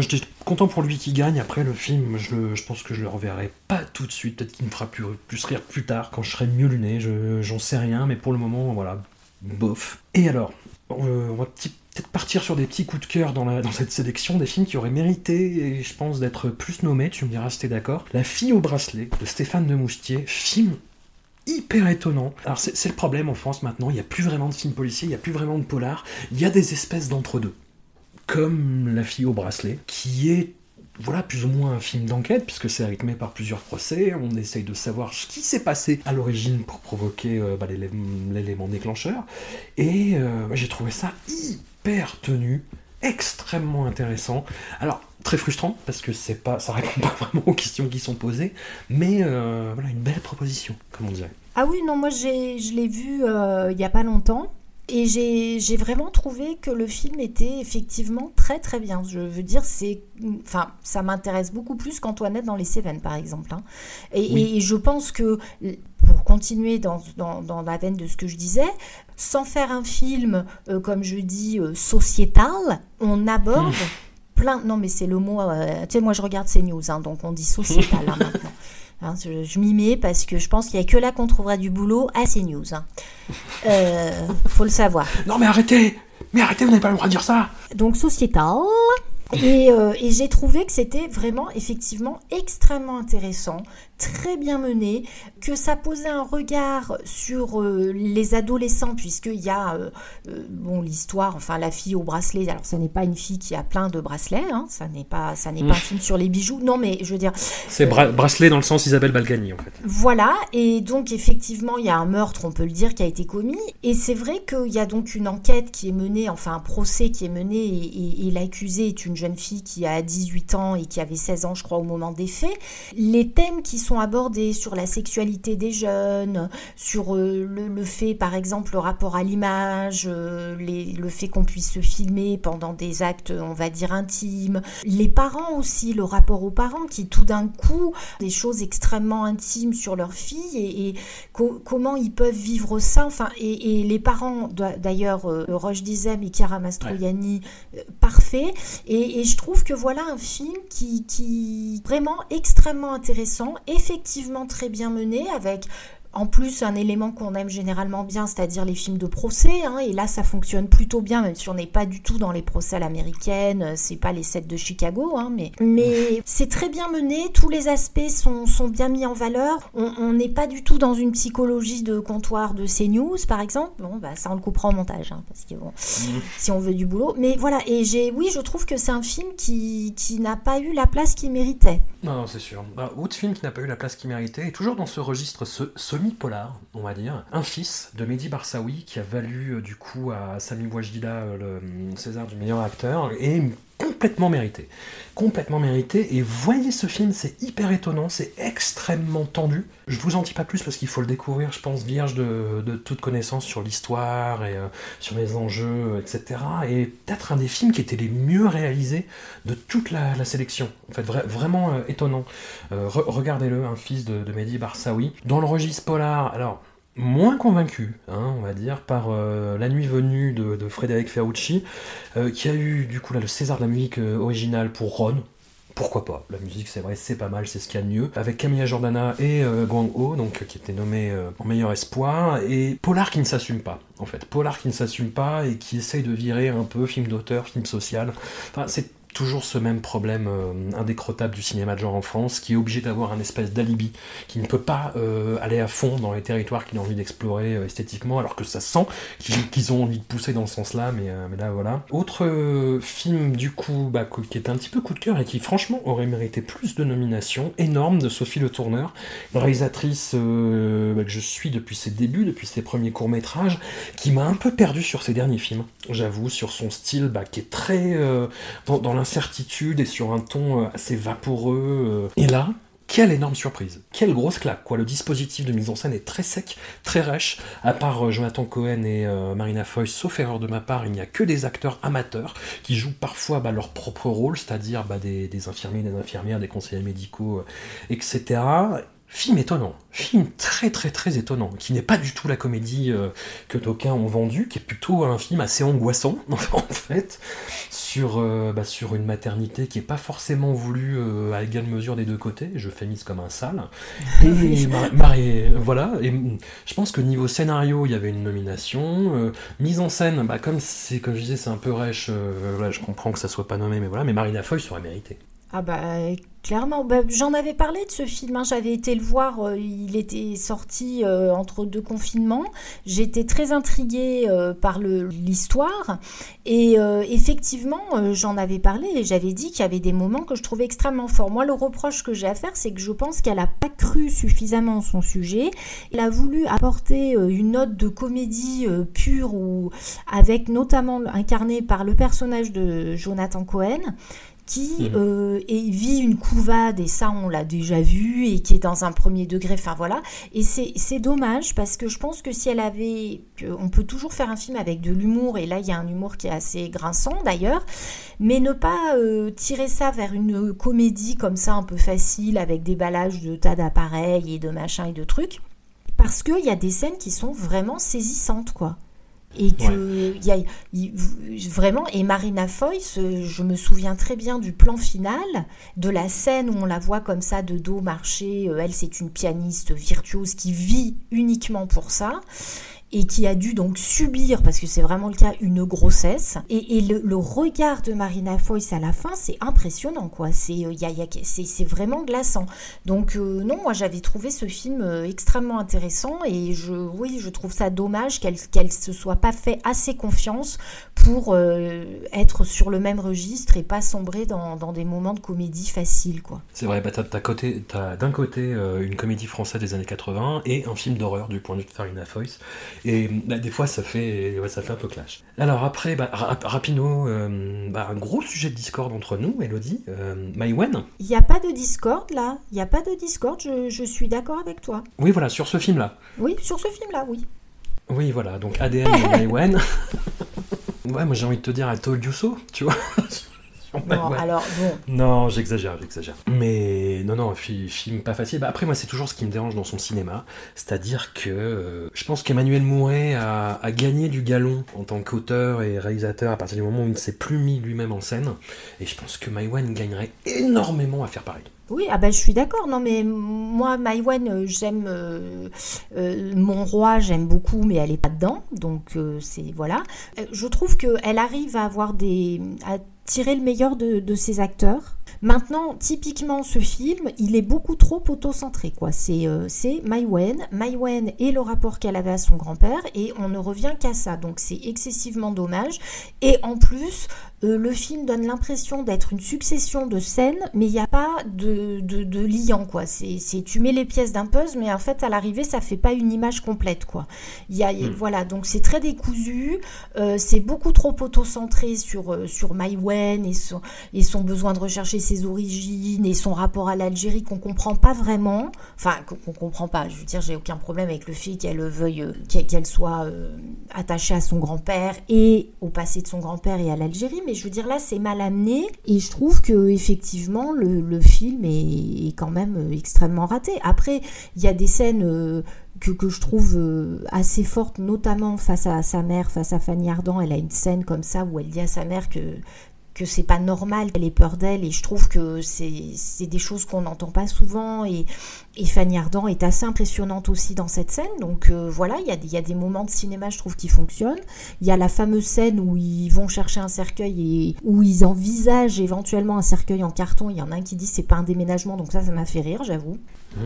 content pour lui qui gagne. Après le film, je, pense que je le reverrai pas tout de suite, peut-être qu'il me fera plus, rire plus tard, quand je serai mieux luné, je- j'en sais rien, mais pour le moment, voilà, bof. Et alors, euh, on va petit- peut-être partir sur des petits coups de cœur dans, cette sélection des films qui auraient mérité, et je pense, d'être plus nommés, tu me diras si t'es d'accord. La fille au bracelet de Stéphane de Moustier, film hyper étonnant. Alors c'est c'est le problème en France maintenant, il n'y a plus vraiment de films policiers, il n'y a plus vraiment de polar, il y a des espèces d'entre-deux. Comme La fille au bracelet, qui est voilà plus ou moins un film d'enquête, puisque c'est rythmé par plusieurs procès, on essaye de savoir ce qui s'est passé à l'origine pour provoquer euh, bah, l'élé- l'élément déclencheur, et euh, moi, j'ai trouvé ça hyper tenu, extrêmement intéressant. Alors, très frustrant, parce que c'est pas, ça répond pas vraiment aux questions qui sont posées, mais euh, voilà, une belle proposition, comme on dirait.
Ah oui, non, moi je l'ai vu il y a pas longtemps. Et j'ai vraiment trouvé que le film était effectivement très très bien. Je veux dire, c'est, enfin, ça m'intéresse beaucoup plus qu'Antoinette dans les Cévennes, par exemple. hein. Et, et je pense que, pour continuer dans, dans, dans la veine de ce que je disais, sans faire un film, euh, comme je dis, euh, sociétal, on aborde plein. Non, mais c'est le mot. euh, tu sais, moi, je regarde ces news, hein, donc on dit sociétal hein, maintenant. Hein, je je m'y mets parce que je pense qu'il n'y a que là qu'on trouvera du boulot à ces news. Hein. Euh, faut le savoir.
Non mais arrêtez Mais arrêtez, vous n'avez pas le droit de dire ça
Donc sociétal. Et, euh, et j'ai trouvé que c'était vraiment effectivement extrêmement intéressant, très bien mené, que ça posait un regard sur euh, les adolescents, puisqu'il y a euh, euh, bon l'histoire, enfin la fille au bracelet. Alors ce n'est pas une fille qui a plein de bracelets, hein, ça n'est pas ça n'est pas un film sur les bijoux. Non mais je veux dire,
C'est bra- bracelet dans le sens Isabelle Balgani en fait.
voilà, et donc effectivement, il y a un meurtre, on peut le dire, qui a été commis. Et c'est vrai qu'il y a donc une enquête qui est menée, enfin un procès qui est mené, et, et- et l'accusée est une jeune fille qui a 18 ans et qui avait 16 ans, je crois, au moment des faits. Les thèmes qui sont abordés sur la sexualité des jeunes, sur euh, le, le fait, par exemple, le rapport à l'image, euh, le fait qu'on puisse se filmer pendant des actes, on va dire, intimes. Les parents aussi, le rapport aux parents qui tout d'un coup, des choses extrêmement intimes sur leur fille et, et co- comment ils peuvent vivre ça. Enfin, et, et les parents, d'a- d'ailleurs, euh, Roche Dizem et Chiara Mastroianni, euh, parfait. Et, et je trouve que voilà un film qui, qui vraiment extrêmement intéressant, effectivement très bien mené, avec en plus un élément qu'on aime généralement bien, c'est-à-dire les films de procès. hein, et là, ça fonctionne plutôt bien, même si on n'est pas du tout dans les procès à l'américaine. euh, C'est pas les sets de Chicago, hein, mais mais c'est très bien mené. Tous les aspects sont, sont bien mis en valeur. On n'est pas du tout dans une psychologie de comptoir de CNews, par exemple. Bon, bah ça on le coupera en montage, hein, parce que bon, si on veut du boulot. Mais voilà, et j'ai, oui, je trouve que c'est un film qui, qui n'a pas eu la place qu'il méritait.
Non, non, c'est sûr. Bah, autre film qui n'a pas eu la place qu'il méritait, et toujours dans ce registre ce semi-polar, on va dire, Un fils de Mehdi Barsaoui qui a valu euh, du coup à Sami Ouajida euh, le euh, César du meilleur acteur, et complètement mérité. Complètement mérité, et voyez ce film, c'est hyper étonnant, c'est extrêmement tendu. Je vous en dis pas plus parce qu'il faut le découvrir, je pense, vierge de, de toute connaissance sur l'histoire et euh, sur les enjeux, etc. Et peut-être un des films qui était les mieux réalisés de toute la, sélection. En fait, vra- vraiment euh, étonnant. Euh, re- Regardez-le, un fils de, de Mehdi Barsaoui. Dans le registre polar, alors moins convaincu, hein, on va dire, par euh, La Nuit Venue de, Frédéric Ferrucci, euh, qui a eu du coup là, le César de la musique euh, originale pour Ron. Pourquoi pas? La musique, c'est vrai, c'est pas mal, c'est ce qu'il y a de mieux. Avec Camilla Jordana et Guang Ho, donc, qui était nommé en meilleur espoir. Et Polar qui ne s'assume pas, en fait. Polar qui ne s'assume pas et qui essaye de virer un peu film d'auteur, film social. Enfin, c'est toujours ce même problème euh, indécrottable du cinéma de genre en France, qui est obligé d'avoir un espèce d'alibi, qui ne peut pas euh, aller à fond dans les territoires qu'il a envie d'explorer euh, esthétiquement, alors que ça sent qu'ils ont envie de pousser dans ce sens-là, mais, là voilà. Autre film du coup, bah, qui est un petit peu coup de cœur et qui franchement aurait mérité plus de nominations, énorme de Sophie Le Tourneur, réalisatrice bah, que je suis depuis ses débuts, depuis ses premiers courts-métrages, qui m'a un peu perdu sur ses derniers films, j'avoue, sur son style bah, qui est très dans, dans l'incertitude et sur un ton euh, assez vaporeux. euh. Et là, quelle énorme surprise, quelle grosse claque quoi. Le dispositif de mise en scène est très sec, très rêche. À part euh, Jonathan Cohen et Marina Foy, sauf erreur de ma part, il n'y a que des acteurs amateurs qui jouent parfois bah, leur propre rôle, c'est-à-dire bah, des, infirmiers, des infirmières, des conseillers médicaux, etc. Film étonnant, film très très très étonnant, qui n'est pas du tout la comédie euh, que d'aucuns ont vendue, qui est plutôt un film assez angoissant en fait, sur, euh, bah, sur une maternité qui est pas forcément voulue euh, à égale mesure des deux côtés, je fais mise comme un sale. Et Mar- voilà, et mm, je pense que niveau scénario, il y avait une nomination, mise en scène, bah, comme c'est comme je disais, c'est un peu rêche, voilà, je comprends que ça soit pas nommé, mais voilà, mais Marina Foy serait mérité.
Ah bah clairement, Bah, j'en avais parlé de ce film, hein. j'avais été le voir, euh, il était sorti euh, entre deux confinements, j'étais très intriguée euh, par l'histoire. Et effectivement j'en avais parlé et j'avais dit qu'il y avait des moments que je trouvais extrêmement forts. Moi le reproche que j'ai à faire c'est que je pense qu'elle n'a pas cru suffisamment son sujet, elle a voulu apporter une note de comédie pure ou avec notamment incarné par le personnage de Jonathan Cohen qui euh, et vit une couvade, et ça on l'a déjà vu, et qui est dans un premier degré, enfin voilà. Et c'est dommage parce que je pense que si elle avait. On peut toujours faire un film avec de l'humour, et là il y a un humour qui est assez grinçant d'ailleurs, mais ne pas euh, tirer ça vers une comédie comme ça un peu facile, avec des ballages de tas d'appareils et de machins et de trucs, parce qu'il y a des scènes qui sont vraiment saisissantes, quoi et que y a vraiment et Marina Foïs je me souviens très bien du plan final de la scène où on la voit comme ça de dos marcher euh, elle c'est une pianiste virtuose qui vit uniquement pour ça et qui a dû donc subir, parce que c'est vraiment le cas, une grossesse. Et, le, regard de Marina Foïs à la fin, c'est impressionnant, quoi. C'est euh, c'est vraiment glaçant. Donc euh, non, moi j'avais trouvé ce film euh, extrêmement intéressant et je, oui, je trouve ça dommage qu'elle qu'elle se soit pas fait assez confiance pour être sur le même registre et pas sombrer dans, dans des moments de comédie facile, quoi.
C'est vrai, bah t'as d'un côté une comédie française des années 80 et un film d'horreur du point de vue de Marina Foïs. Et bah, des fois, ça fait, ça fait un peu clash. Alors après, bah, Rapino, euh, bah, un gros sujet de discorde entre nous, Elodie. Euh, Maïwen
Il n'y a pas de discorde là. Il n'y a pas de discorde, je, suis d'accord avec toi.
Oui, voilà, sur ce film-là.
Oui, sur ce film-là, oui.
Oui, voilà, donc ADN de Maïwen. ouais, moi j'ai envie de te dire, I told you so, tu vois.
Non, alors
Non, j'exagère, j'exagère. Mais non, non, film pas facile. Bah, après, moi, c'est toujours ce qui me dérange dans son cinéma. C'est-à-dire que euh, je pense qu'Emmanuel Mouret a, gagné du galon en tant qu'auteur et réalisateur à partir du moment où il ne s'est plus mis lui-même en scène. Et je pense que Maïwan gagnerait énormément à faire pareil.
Oui, ah ben je suis d'accord. Non, mais moi, Maïwen, euh, j'aime euh, mon roi, j'aime beaucoup, mais elle est pas dedans. Donc c'est voilà. Je trouve qu'elle arrive à avoir des tirer le meilleur de ses acteurs. Maintenant, typiquement, ce film, il est beaucoup trop auto-centré. Quoi. C'est, euh, c'est Maïwen, Maïwen et le rapport qu'elle avait à son grand-père, et on ne revient qu'à ça. Donc c'est excessivement dommage. Et en plus, euh, le film donne l'impression d'être une succession de scènes, mais il n'y a pas de, de, liant, quoi. C'est, c'est, tu mets les pièces d'un puzzle, mais en fait, à l'arrivée, ça fait pas une image complète, quoi. Il y a, hmm. voilà, donc c'est très décousu, euh, c'est beaucoup trop auto-centré sur, euh, sur Maïwen et son, et son besoin de rechercher ses origines et son rapport à l'Algérie qu'on comprend pas vraiment, enfin, qu'on comprend pas. Je veux dire, j'ai aucun problème avec le fait qu'elle veuille, qu'elle soit attachée à son grand-père et au passé de son grand-père et à l'Algérie, mais je veux dire là c'est mal amené et je trouve que effectivement le, film est, quand même euh, extrêmement raté. Après il y a des scènes euh, que, je trouve euh, assez fortes, notamment face à sa mère, face à Fanny Ardant. Elle a une scène comme ça où elle dit à sa mère que que c'est pas normal qu'elle ait peur d'elle et je trouve que c'est des choses qu'on n'entend pas souvent et, et, Fanny Ardant est assez impressionnante aussi dans cette scène donc euh, voilà il y, a, y, a, des moments de cinéma je trouve qui fonctionnent il y a la fameuse scène où ils vont chercher un cercueil et où ils envisagent éventuellement un cercueil en carton il y en a un qui dit c'est pas un déménagement donc ça ça m'a fait rire j'avoue mmh.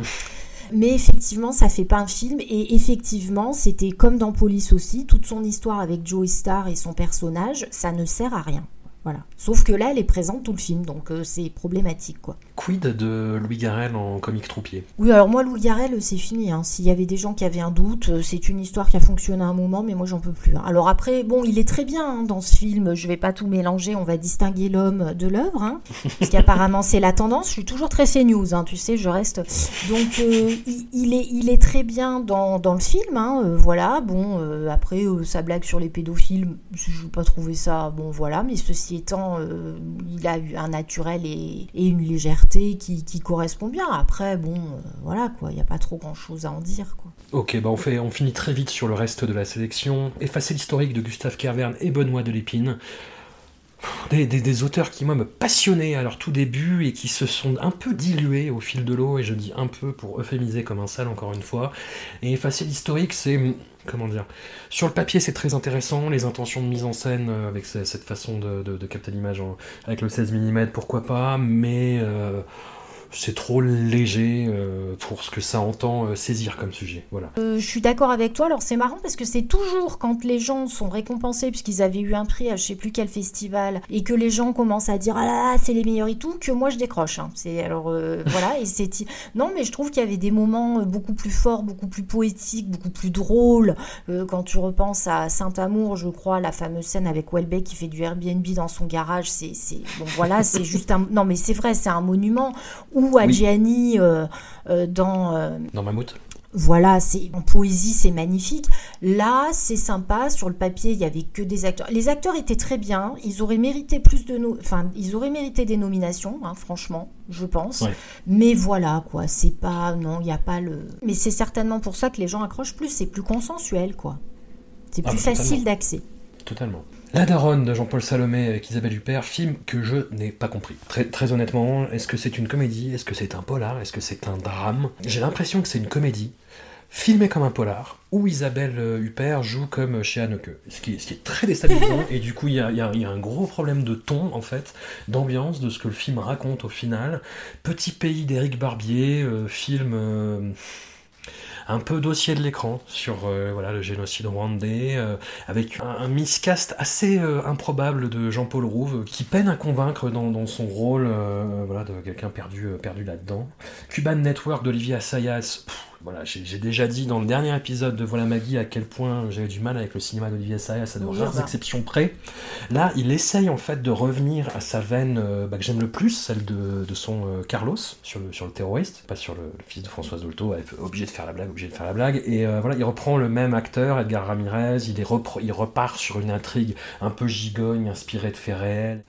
Mais effectivement, ça fait pas un film. Et effectivement, c'était comme dans Police aussi, toute son histoire avec Joey Star et son personnage, ça ne sert à rien. Voilà. Sauf que là, elle est présente tout le film, donc euh, c'est problématique, quoi.
Quid de Louis Garrel en comique troupier?
Oui, alors moi, Louis Garrel, c'est fini. Hein. S'il y avait des gens qui avaient un doute, euh, c'est une histoire qui a fonctionné à un moment, mais moi, j'en peux plus. Hein. Alors après, bon, il est très bien hein, dans ce film. Je vais pas tout mélanger. On va distinguer l'homme de l'œuvre, parce qu'apparemment, c'est la tendance. Je suis toujours très CNews, tu sais, je reste. Donc, euh, il, est, il est très bien dans, dans le film. voilà. Bon, après, sa blague sur les pédophiles, je n'ai pas trouvé ça. Bon, voilà. Mais ceci étant, euh, il a eu un naturel et, une légèreté qui, correspond bien. Après, bon, euh, voilà, quoi, il n'y a pas trop grand-chose à en dire.
Ok, bah on, fait, on finit très vite sur le reste de la sélection. Effacer l'historique de Gustave Kervern et Benoît de Des, auteurs qui, moi, me passionnaient à leur tout début et qui se sont un peu dilués au fil de l'eau, et je dis un peu pour euphémiser comme un sale, encore une fois. Et effacer l'historique, c'est comment dire Sur le papier, c'est très intéressant, les intentions de mise en scène euh, avec cette façon de, capter l'image avec le 16 mm, pourquoi pas, mais euh, c'est trop léger euh, pour ce que ça entend euh, saisir comme sujet. Voilà.
Euh, je suis d'accord avec toi. Alors c'est marrant parce que c'est toujours quand les gens sont récompensés puisqu'ils avaient eu un prix à je sais plus quel festival et que les gens commencent à dire ah là c'est les meilleurs et tout que moi je décroche. hein. C'est alors voilà et c'est non mais je trouve qu'il y avait des moments beaucoup plus forts, beaucoup plus poétiques, beaucoup plus drôles. Quand tu repenses à Saint-Amour, je crois, la fameuse scène avec Welbeck qui fait du Airbnb dans son garage, c'est bon voilà c'est juste un non mais c'est vrai c'est un monument ou Adjani euh, euh, dans euh,
Dans Mammouth
voilà, c'est en poésie, c'est magnifique. Là, c'est sympa. Sur le papier, il y avait que des acteurs. Les acteurs étaient très bien. Ils auraient mérité plus de, no- enfin, ils auraient mérité des nominations, hein, franchement, je pense.
Ouais.
Mais voilà, quoi. C'est pas, non, il n'y a pas le. Mais c'est certainement pour ça que les gens accrochent plus. C'est plus consensuel, quoi. C'est
Ah,
plus
bah,
facile d'accès.
Totalement. La Daronne de Jean-Paul Salomé avec Isabelle Huppert, film que je n'ai pas compris. Très, très honnêtement, est-ce que c'est une comédie? Est-ce que c'est un polar? Est-ce que c'est un drame? J'ai l'impression que c'est une comédie, filmée comme un polar, où Isabelle Huppert joue comme chez Haneke. Ce qui, est- ce qui est très déstabilisant, et du coup, y y il y a un gros problème de ton, en fait, d'ambiance, de ce que le film raconte au final. Petit pays d'Éric Barbier, euh, film... euh, un peu dossier de l'écran sur euh, voilà, le génocide rwandais, euh, avec un, miscast assez euh, improbable de Jean-Paul Rouve, qui peine à convaincre dans, son rôle voilà, de quelqu'un perdu, perdu là-dedans. Cuban Network d'Olivier Assayas, voilà, j'ai déjà dit dans le dernier épisode de Voilà Maggie à quel point j'avais du mal avec le cinéma d'Olivier Assayas, à de
Oui,
rares
bah.
exceptions près. Là, il essaye en fait de revenir à sa veine euh, bah, que j'aime le plus, celle de, de son euh, Carlos sur le, sur le terroriste, pas sur le, le fils de Françoise Dolto, obligé de faire la blague, obligé de faire la blague. Et euh, voilà, il reprend le même acteur, Edgar Ramirez, il, est repre- il repart sur une intrigue un peu gigogne, inspirée de faits réels.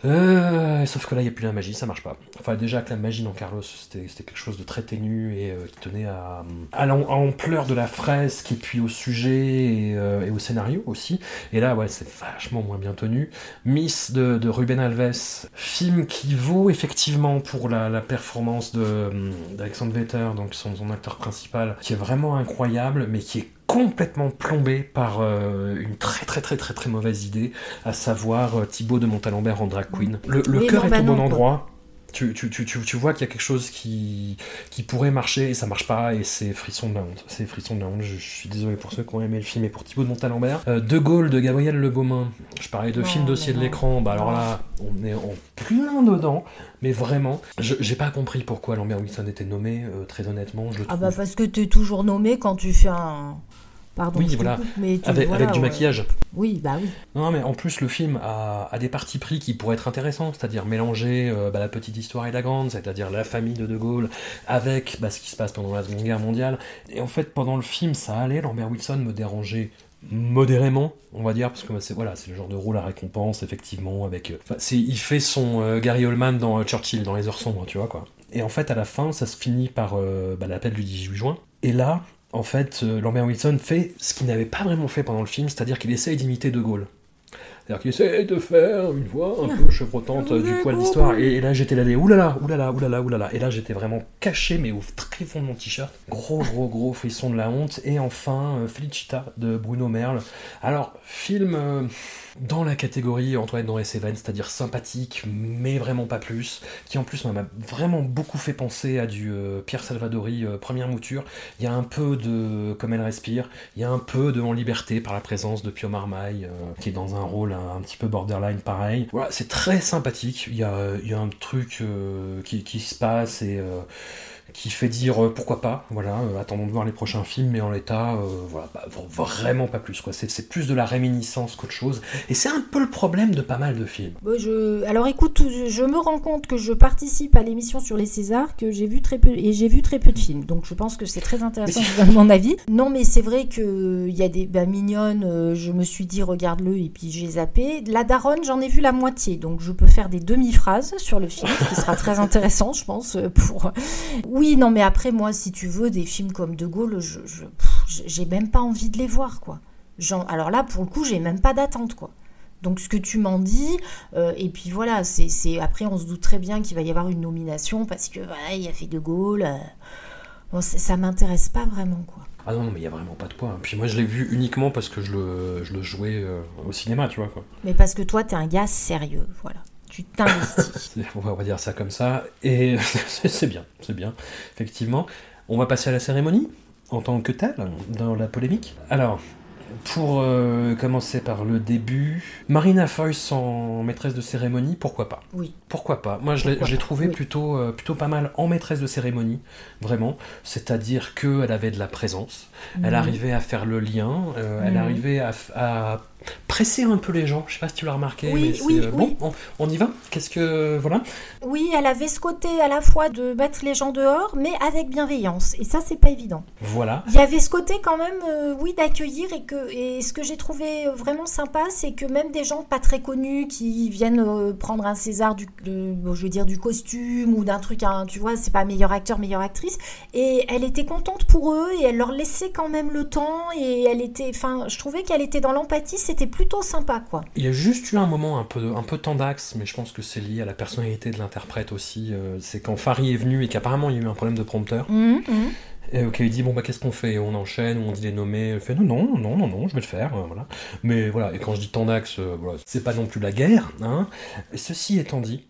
Sauf que là, il n'y a plus la magie, ça marche pas. Enfin, déjà que la magie dans Carlos, c'était quelque chose de très ténu et qui tenait à, à l'ampleur de la fresque et puis au sujet et, euh, et au scénario aussi. Et là, ouais, c'est vachement moins bien tenu. Miss de, de Ruben Alves, film qui vaut effectivement pour la, la performance de, hum, d'Alexandre Vetter, donc son, son acteur principal, qui est vraiment incroyable, mais qui est complètement plombé par euh, une très très très très très mauvaise idée, à savoir euh, Thibaut de Montalembert en drag queen. Le, le
Oui,
cœur est au bon endroit. Tu, tu, tu, tu, tu vois qu'il y a quelque chose qui, qui pourrait marcher et ça marche pas et c'est frisson de la honte. C'est frisson de la honte. Je, je suis désolé pour ceux qui ont aimé le film et pour Thibaut de Montalembert. Euh, de Gaulle de Gabriel Le Beaumain. Je parlais de
Non,
film dossier de l'écran. Bah alors là, on est en plein dedans. Mais vraiment, je- j'ai pas compris pourquoi Lambert Wilson était nommé. euh, très honnêtement, je le
Ah bah parce que t'es toujours nommé quand tu fais un. Pardon.
Oui, voilà.
coupe, mais tu-
avec,
voilà,
avec du maquillage.
Oui, bah oui.
Non, mais en plus, le film a, a des parties pris qui pourraient être intéressants, c'est-à-dire mélanger euh, bah, la petite histoire et la grande, c'est-à-dire la famille de De Gaulle, avec bah, ce qui se passe pendant la Seconde Guerre mondiale. Et en fait, pendant le film, ça allait. Lambert Wilson me dérangeait modérément, on va dire, parce que bah, c'est voilà, c'est le genre de rôle à récompense, effectivement, avec... euh, c'est, il fait son euh, Gary Oldman dans euh, Churchill, dans Les Heures Sombres, tu vois, quoi. Et en fait, à la fin, ça se finit par euh, bah, l'appel du 18 juin. Et là, en fait, euh, Lambert Wilson fait ce qu'il n'avait pas vraiment fait pendant le film, c'est-à-dire qu'il essaye d'imiter De Gaulle. C'est-à-dire qu'il essaye de faire une voix un peu chevrotante euh, du poil d'histoire. Et, et là, j'étais là, oulala, oulala, oulala, oulala. Et là, j'étais vraiment caché, mais au très fond de mon t-shirt. Gros, gros, gros frisson de la honte. Et enfin, euh, Felicita de Bruno Merle. Alors, film dans la catégorie Antoine dans Seven, c'est-à-dire sympathique, mais vraiment pas plus. Qui en plus m'a vraiment beaucoup fait penser à du euh, Pierre Salvadori, euh, première mouture. Il y a un peu de Comme elle respire. Il y a un peu de En liberté par la présence de Pio Marmaille, euh, qui est dans un rôle un, petit peu borderline pareil. Voilà, c'est très sympathique. Il y a, y a un truc qui, se passe et qui fait dire euh, pourquoi pas. Voilà, euh, attendons de voir les prochains films, mais en l'état, euh, voilà, bah, vraiment pas plus. quoi. C'est plus de la réminiscence qu'autre chose. Et c'est un peu le problème de pas mal de films.
Bon, je... Alors écoute, je je me rends compte que je participe à l'émission sur les Césars, que j'ai vu très peu et j'ai vu très peu de films, donc je pense que c'est très intéressant donner mon avis. Non, mais c'est vrai que il y a des bah, mignonnes. je me suis dit regarde-le et puis j'ai zappé. La Daronne, j'en ai vu la moitié, donc je peux faire des demi-phrases sur le film, ce qui sera très intéressant, je pense. Pour oui, non, mais après moi, si tu veux des films comme De Gaulle, je je- pff, j'ai même pas envie de les voir, quoi. Genre, alors là, pour le coup, j'ai même pas d'attente, quoi. Donc ce que tu m'en dis, euh, et puis voilà, c'est c'est- après on se doute très bien qu'il va y avoir une nomination parce que voilà, il a fait De Gaulle. euh, bon, ça m'intéresse pas vraiment quoi.
Ah non, non, mais il y a vraiment pas de quoi. Puis moi, je l'ai vu uniquement parce que je le, je le jouais euh, au cinéma, tu vois quoi.
Mais parce que toi, t'es un gars sérieux, voilà. Tu t'investis.
On va dire ça comme ça. Et c'est bien, c'est bien, effectivement. On va passer à la cérémonie en tant que telle, dans la polémique. Alors, pour euh, commencer par le début, Marina Foïs en maîtresse de cérémonie, pourquoi pas?
Oui.
Pourquoi pas? Moi, je l'ai trouvé plutôt, euh, plutôt pas mal en maîtresse de cérémonie, vraiment. C'est-à-dire qu'elle avait de la présence, elle
Mhm.
arrivait à faire le lien, euh, elle
Mhm.
arrivait à, à presser un peu les gens. Je sais pas si tu l'as remarqué,
Oui,
mais
oui,
euh,
oui.
bon, on, on y va Qu'est-ce que voilà
Oui, elle avait ce côté à la fois de mettre les gens dehors, mais avec bienveillance. Et ça, c'est pas évident.
Voilà.
Il y avait ce côté quand même, euh, oui, d'accueillir et que et ce que j'ai trouvé vraiment sympa, c'est que même des gens pas très connus qui viennent euh, prendre un César du, de- je veux dire du costume ou d'un truc, hein, tu vois, c'est pas meilleur acteur, meilleure actrice, et elle était contente pour eux et elle leur laissait quand même le temps et elle était, enfin, je trouvais qu'elle était dans l'empathie, c'était plutôt sympa, quoi.
Il y a juste eu un moment un peu, un peu tendax, mais je pense que c'est lié à la personnalité de l'interprète aussi. euh, c'est quand Farid est venu et qu'apparemment il y a eu un problème de prompteur.
Mhm, mhm.
Et ok, il dit bon bah qu'est-ce qu'on fait? On enchaîne ou on dit les nommés Elle fait non non non non non je vais le faire euh, voilà. Mais voilà et quand je dis tendax, euh, voilà, c'est pas non plus la guerre. Hein. Ceci étant dit,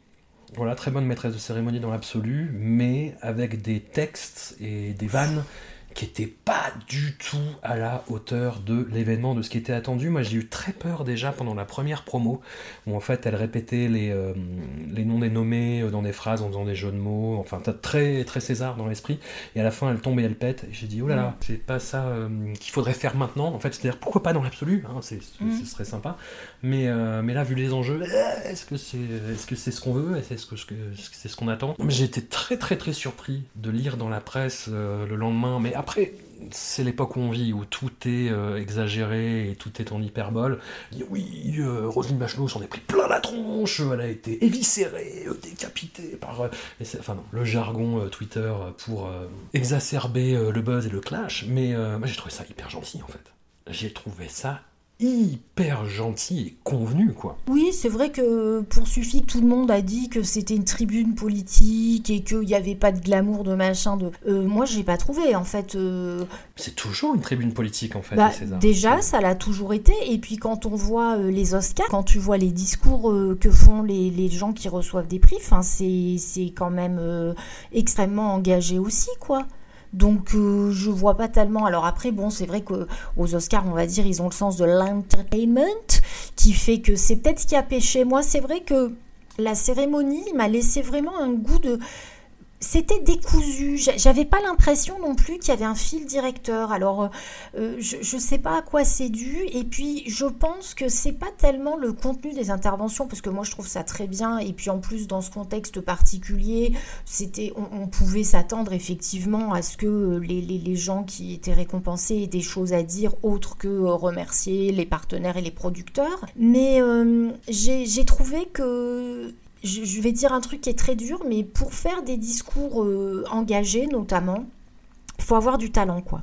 voilà très bonne maîtresse de cérémonie dans l'absolu, mais avec des textes et des vannes qui étaient pas du tout à la hauteur de l'événement, de ce qui était attendu. Moi, j'ai eu très peur déjà pendant la première promo, où en fait, elle répétait les, euh, les noms des nommés euh, dans des phrases en faisant des jeux de mots, enfin, très, très César dans l'esprit, et à la fin, elle tombe et elle pète, et j'ai dit, oh là là, c'est pas ça euh, qu'il faudrait faire maintenant, en fait, c'est-à-dire, pourquoi pas dans l'absolu, hein, c'est,
Mhm.
ce serait sympa, mais, euh, mais là, vu les enjeux, est-ce que c'est est -ce, c'est ce qu'on veut, est-ce que est-ce que c'est ce qu'on attend? J'ai été très très très surpris de lire dans la presse le lendemain, mais après, c'est l'époque où on vit, où tout est euh, exagéré et tout est en hyperbole. Oui, euh, Roselyne Bachelot s'en est pris plein la tronche, elle a été éviscérée, euh, décapitée par... euh, enfin non, le jargon Twitter pour exacerber le buzz et le clash, mais moi j'ai trouvé ça hyper gentil en fait. J'ai trouvé ça hyper gentil et convenu quoi.
Oui, c'est vrai que pour Suffique, tout le monde a dit que c'était une tribune politique et qu'il n'y avait pas de glamour de machin. De... Euh, moi, j'ai pas trouvé. En fait, euh,
C'est toujours une tribune politique en fait,
bah, déjà, ça l'a toujours été. Et puis, quand on voit euh, les Oscars, quand tu vois les discours que font les, les gens qui reçoivent des prix, 'fin, c'est c'est quand même extrêmement engagé aussi, quoi. Donc euh, je vois pas tellement. Alors après bon c'est vrai que aux Oscars on va dire ils ont le sens de l'entertainment qui fait que c'est peut-être ce qui a pêché. Moi c'est vrai que la cérémonie m'a laissé vraiment un goût de c'était décousu. J'a- J'avais pas l'impression non plus qu'il y avait un fil directeur. Alors, euh, euh, je, je sais pas à quoi c'est dû. Et puis, je pense que c'est pas tellement le contenu des interventions, parce que moi, je trouve ça très bien. Et puis, en plus, dans ce contexte particulier, c'était, on, pouvait s'attendre effectivement à ce que les, gens qui étaient récompensés aient des choses à dire autres que euh, remercier les partenaires et les producteurs. Mais j'ai trouvé que je, je vais dire un truc qui est très dur, mais pour faire des discours euh, engagés notamment, il faut avoir du talent, quoi.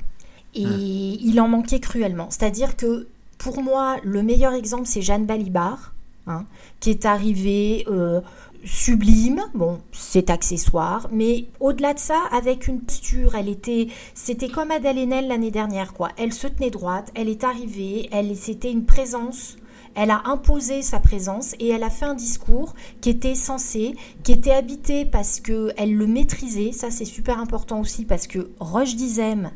Et il en manquait cruellement. C'est-à-dire que pour moi, le meilleur exemple, c'est Jeanne Balibar, hein, qui est arrivée euh, sublime. Bon, c'est accessoire, mais au-delà de ça, avec une posture, elle était, c'était comme Adèle Haenel l'année dernière, quoi. Elle se tenait droite, elle est arrivée, elle, c'était une présence. Elle a imposé sa présence et elle a fait un discours qui était sensé, qui était habité parce que elle le maîtrisait. Ça, c'est super important aussi parce que Roche Dizem,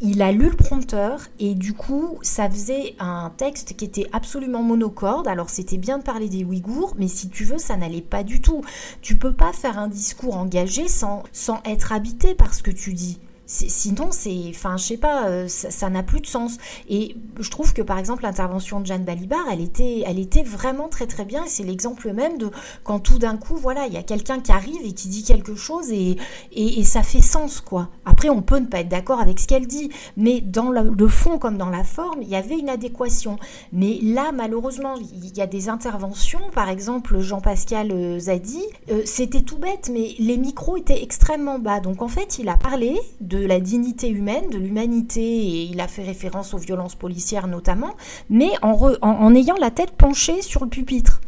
il a lu le prompteur et du coup, ça faisait un texte qui était absolument monocorde. Alors, c'était bien de parler des Ouïghours, mais si tu veux, ça n'allait pas du tout. Tu peux pas faire un discours engagé sans, sans être habité par ce que tu dis. Sinon, c'est, enfin, je sais pas, euh, ça n'a plus de sens. Et je trouve que par exemple l'intervention de Jeanne Balibar, elle était, elle était vraiment très très bien. C'est l'exemple même de quand tout d'un coup, voilà, il y a quelqu'un qui arrive et qui dit quelque chose et, et, ça fait sens quoi. Après, on peut ne pas être d'accord avec ce qu'elle dit, mais dans le, le fond comme dans la forme, il y avait une adéquation. Mais là, malheureusement, il y a des interventions, par exemple Jean-Pascal euh, Zadi, euh, c'était tout bête, mais les micros étaient extrêmement bas. Donc en fait, il a parlé de la dignité humaine, de l'humanité, et il a fait référence aux violences policières notamment, mais en, re- en, en ayant la tête penchée sur le pupitre.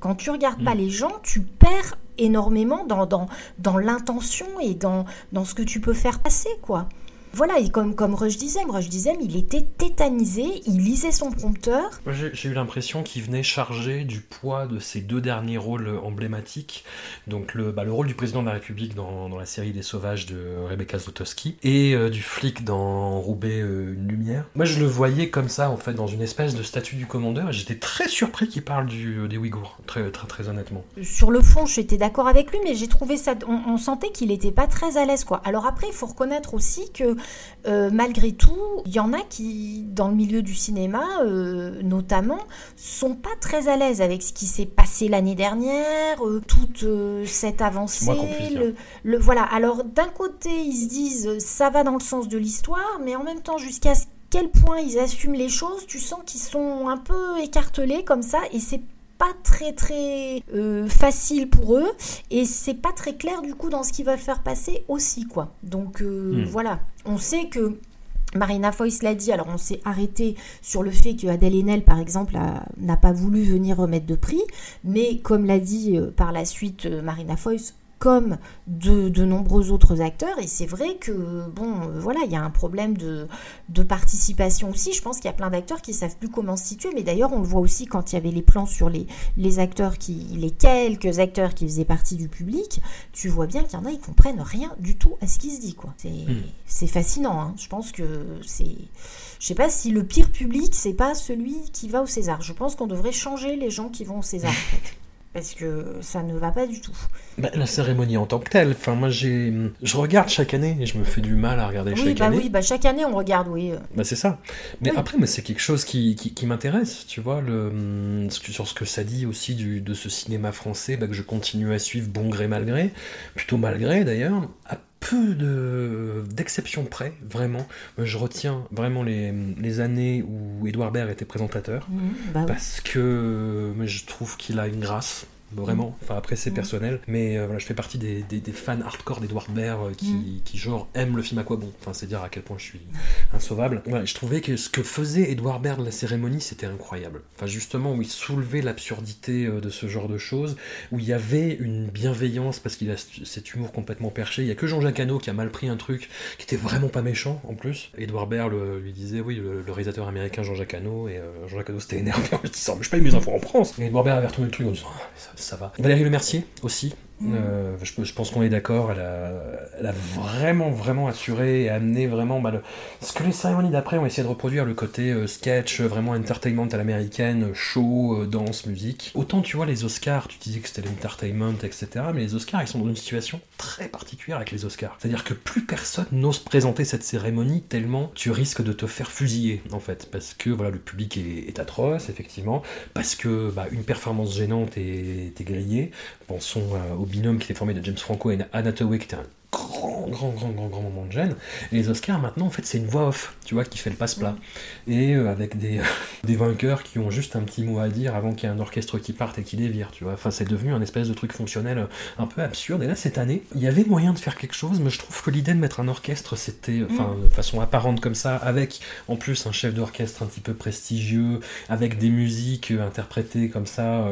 Quand tu regardes pas les gens, tu perds énormément dans, dans, dans l'intention et dans, dans ce que tu peux faire passer, quoi. Voilà, et comme, comme Rush Dizem, Rush Dizem, il était tétanisé, il lisait son prompteur.
J'ai eu l'impression qu'il venait charger du poids de ses deux derniers rôles emblématiques. Donc le, bah, le rôle du président de la République dans, dans la série Les Sauvages de Rebecca Zlotowski et euh, du flic dans Roubaix euh, Une Lumière. Moi je le voyais comme ça en fait dans une espèce de statut du commandeur et j'étais très surpris qu'il parle du, euh, des Ouïghours, très, très, très honnêtement.
Sur le fond, j'étais d'accord avec lui, mais j'ai trouvé ça. On, on sentait qu'il n'était pas très à l'aise quoi. Alors après, il faut reconnaître aussi que euh, malgré tout, il y en a qui, dans le milieu du cinéma euh, notamment, sont pas très à l'aise avec ce qui s'est passé l'année dernière, euh, toute cette avancée. Le, le, voilà. Alors d'un côté, ils se disent ça va dans le sens de l'histoire, mais en même temps, jusqu'à quel point ils assument les choses, tu sens qu'ils sont un peu écartelés comme ça, et c'est pas très très euh, facile pour eux et c'est pas très clair du coup dans ce qu'ils veulent faire passer aussi quoi. Donc euh, hmm. voilà, on sait que Marina Foïs l'a dit, alors on s'est arrêté sur le fait que Adèle Haenel, par exemple, n'a pas voulu venir remettre de prix, mais comme l'a dit euh, par la suite Marina Foïs, comme de, de, nombreux autres acteurs. Et c'est vrai que, bon, euh, voilà, il y a un problème de, de participation aussi. Je pense qu'il y a plein d'acteurs qui savent plus comment se situer. Mais d'ailleurs, on le voit aussi quand il y avait les plans sur les, les acteurs, qui, les quelques acteurs qui faisaient partie du public. Tu vois bien qu'il y en a, ils comprennent rien du tout à ce qui se dit, quoi. C'est hmm. fascinant. Hein. Je pense que c'est. Je sais pas si le pire public, c'est pas celui qui va au César. Je pense qu'on devrait changer les gens qui vont au César, en fait parce que ça ne va pas du tout.
Bah, la cérémonie en tant que telle, enfin moi j'ai, je regarde chaque année et je me fais du mal à regarder chaque
bah
année.
Oui, bah chaque année on regarde, oui.
Bah c'est ça. Mais après, mais c'est quelque chose qui, qui, m'intéresse, tu vois, le, sur ce que ça dit aussi du, de ce cinéma français, bah, que je continue à suivre bon gré mal gré, plutôt malgré d'ailleurs, peu de d'exceptions près, vraiment. Je retiens vraiment les, les années où Edouard Baird était présentateur, mmh, bah parce que je trouve qu'il a une grâce vraiment. Enfin, après, c'est mm. personnel. Mais euh, voilà, je fais partie des, des, fans hardcore d'Edouard Baird euh, qui, mm. qui, genre, aiment le film à quoi bon. Enfin, c'est dire à quel point je suis insauvable. Voilà, je trouvais que ce que faisait Edouard Baird de la cérémonie, c'était incroyable. Enfin, justement, où il soulevait l'absurdité euh, de ce genre de choses, où il y avait une bienveillance parce qu'il a cet humour complètement perché. Il y a que Jean-Jacques Hano qui a mal pris un truc qui était vraiment pas méchant en plus. Edouard Baird lui disait, oui, le, réalisateur américain Jean-Jacques Hano, et Jean-Jacques Hano c'était énervé en disant, mais je paye mes infos en France. Et Edouard Baird avait retourné le truc en disant, ah, ça, Valérie Lemercier aussi, euh, je, pense qu'on est d'accord, elle a, vraiment, vraiment assuré et amené vraiment bah, ce que les cérémonies d'après ont essayé de reproduire, le côté euh, sketch, vraiment entertainment à l'américaine, show, euh, danse, musique. Autant tu vois les Oscars, tu disais que c'était l'entertainment, etc. Mais les Oscars, ils sont dans une situation très particulière avec les Oscars. C'est-à-dire que plus personne n'ose présenter cette cérémonie tellement tu risques de te faire fusiller, en fait. Parce que voilà, le public est, atroce, effectivement. Parce que bah, une performance gênante est, est grillée. Pensons au binôme qui était formé de James Franco et Anna un grand, grand, grand, grand, grand moment de gêne. Et les Oscars, maintenant, en fait, c'est une voix off, tu vois, qui fait le passe-plat. Et euh, avec des, des vainqueurs qui ont juste un petit mot à dire avant qu'il y ait un orchestre qui parte et qui dévire, tu vois. Enfin, c'est devenu un espèce de truc fonctionnel euh, un peu absurde. Et là, cette année, il y avait moyen de faire quelque chose, mais je trouve que l'idée de mettre un orchestre, c'était, mm. enfin, de façon apparente comme ça, avec en plus un chef d'orchestre un petit peu prestigieux, avec des musiques euh, interprétées comme ça,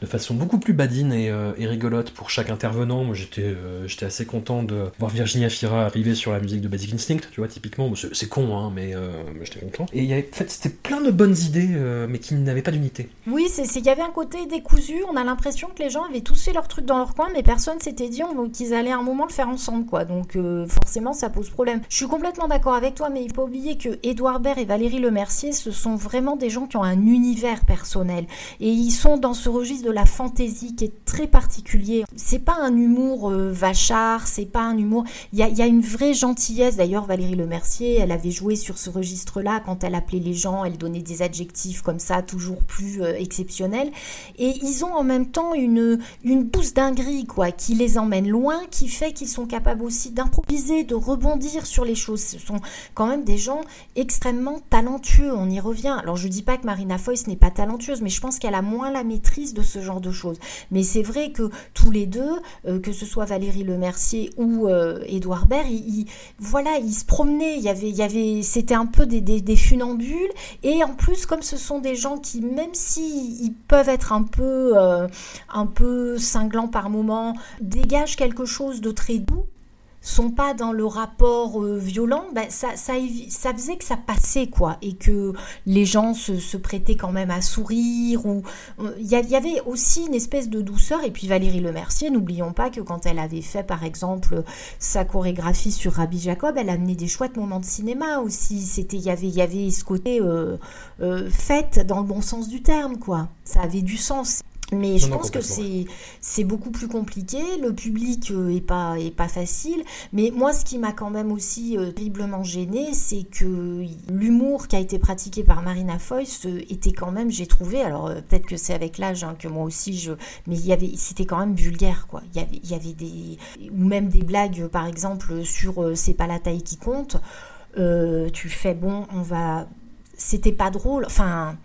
de façon beaucoup plus badine et, et rigolote pour chaque intervenant. Moi, j'étais j'étais assez content de voir Virginia Fira arriver sur la musique de Basic Instinct, tu vois, typiquement. C'est con, hein, mais, euh, j'étais content. Et il y avait, en fait, c'était plein de bonnes idées, euh, mais qui n'avaient pas d'unité.
Oui, il y avait un côté décousu. On a l'impression que les gens avaient tous fait leur truc dans leur coin, mais personne s'était dit qu'ils allaient à un moment le faire ensemble, quoi. Donc, euh, forcément, ça pose problème. Je suis complètement d'accord avec toi, mais il faut oublier que Edouard Baird et Valérie Lemercier, ce sont vraiment des gens qui ont un univers personnel. Et ils sont dans ce registre de la fantaisie qui est très particulier. C'est pas un humour vachard, c'est pas un humour. Il y a, une vraie gentillesse. D'ailleurs, Valérie Lemercier, elle avait joué sur ce registre-là quand elle appelait les gens, elle donnait des adjectifs comme ça, toujours plus euh, exceptionnels. Et ils ont en même temps une, une douce dinguerie, quoi, qui les emmène loin, qui fait qu'ils sont capables aussi d'improviser, de rebondir sur les choses. Ce sont quand même des gens extrêmement talentueux. On y revient. Alors, je dis pas que Marina Foïs n'est pas talentueuse, mais je pense qu'elle a moins la maîtrise de ce genre de choses. Mais c'est vrai que tous les deux, euh, que ce soit Valérie Lemercier ou Edouard euh, Baird, il, voilà, il se promenait, il y avait, il y avait, c'était un peu des, funambules, et en plus, comme ce sont des gens qui, même si ils peuvent être un peu, euh, un peu cinglants par moment, dégagent quelque chose de très doux sont pas dans le rapport euh, violent, ben, ça, ça, ça, faisait que ça passait, quoi, et que les gens se, se prêtaient quand même à sourire, ou euh, il y, avait aussi une espèce de douceur, et puis Valérie Lemercier, n'oublions pas que quand elle avait fait, par exemple, sa chorégraphie sur Rabbi Jacob, elle amenait des chouettes moments de cinéma aussi, c'était, il y avait, y avait ce côté euh, fête dans le bon sens du terme, quoi, ça avait du sens. Mais je pense que c'est beaucoup plus compliqué. Le public euh, est pas est pas facile. Mais moi, ce qui m'a quand même aussi euh, terriblement gêné, c'est que l'humour qui a été pratiqué par Marina Foïs euh, était quand même, j'ai trouvé. Alors peut-être que c'est avec l'âge hein, que moi aussi je, mais il y avait, c'était quand même vulgaire quoi. Il y avait il y avait des ou même des blagues par exemple sur c'est pas la taille qui compte. tu fais bon, on va, c'était pas drôle. Enfin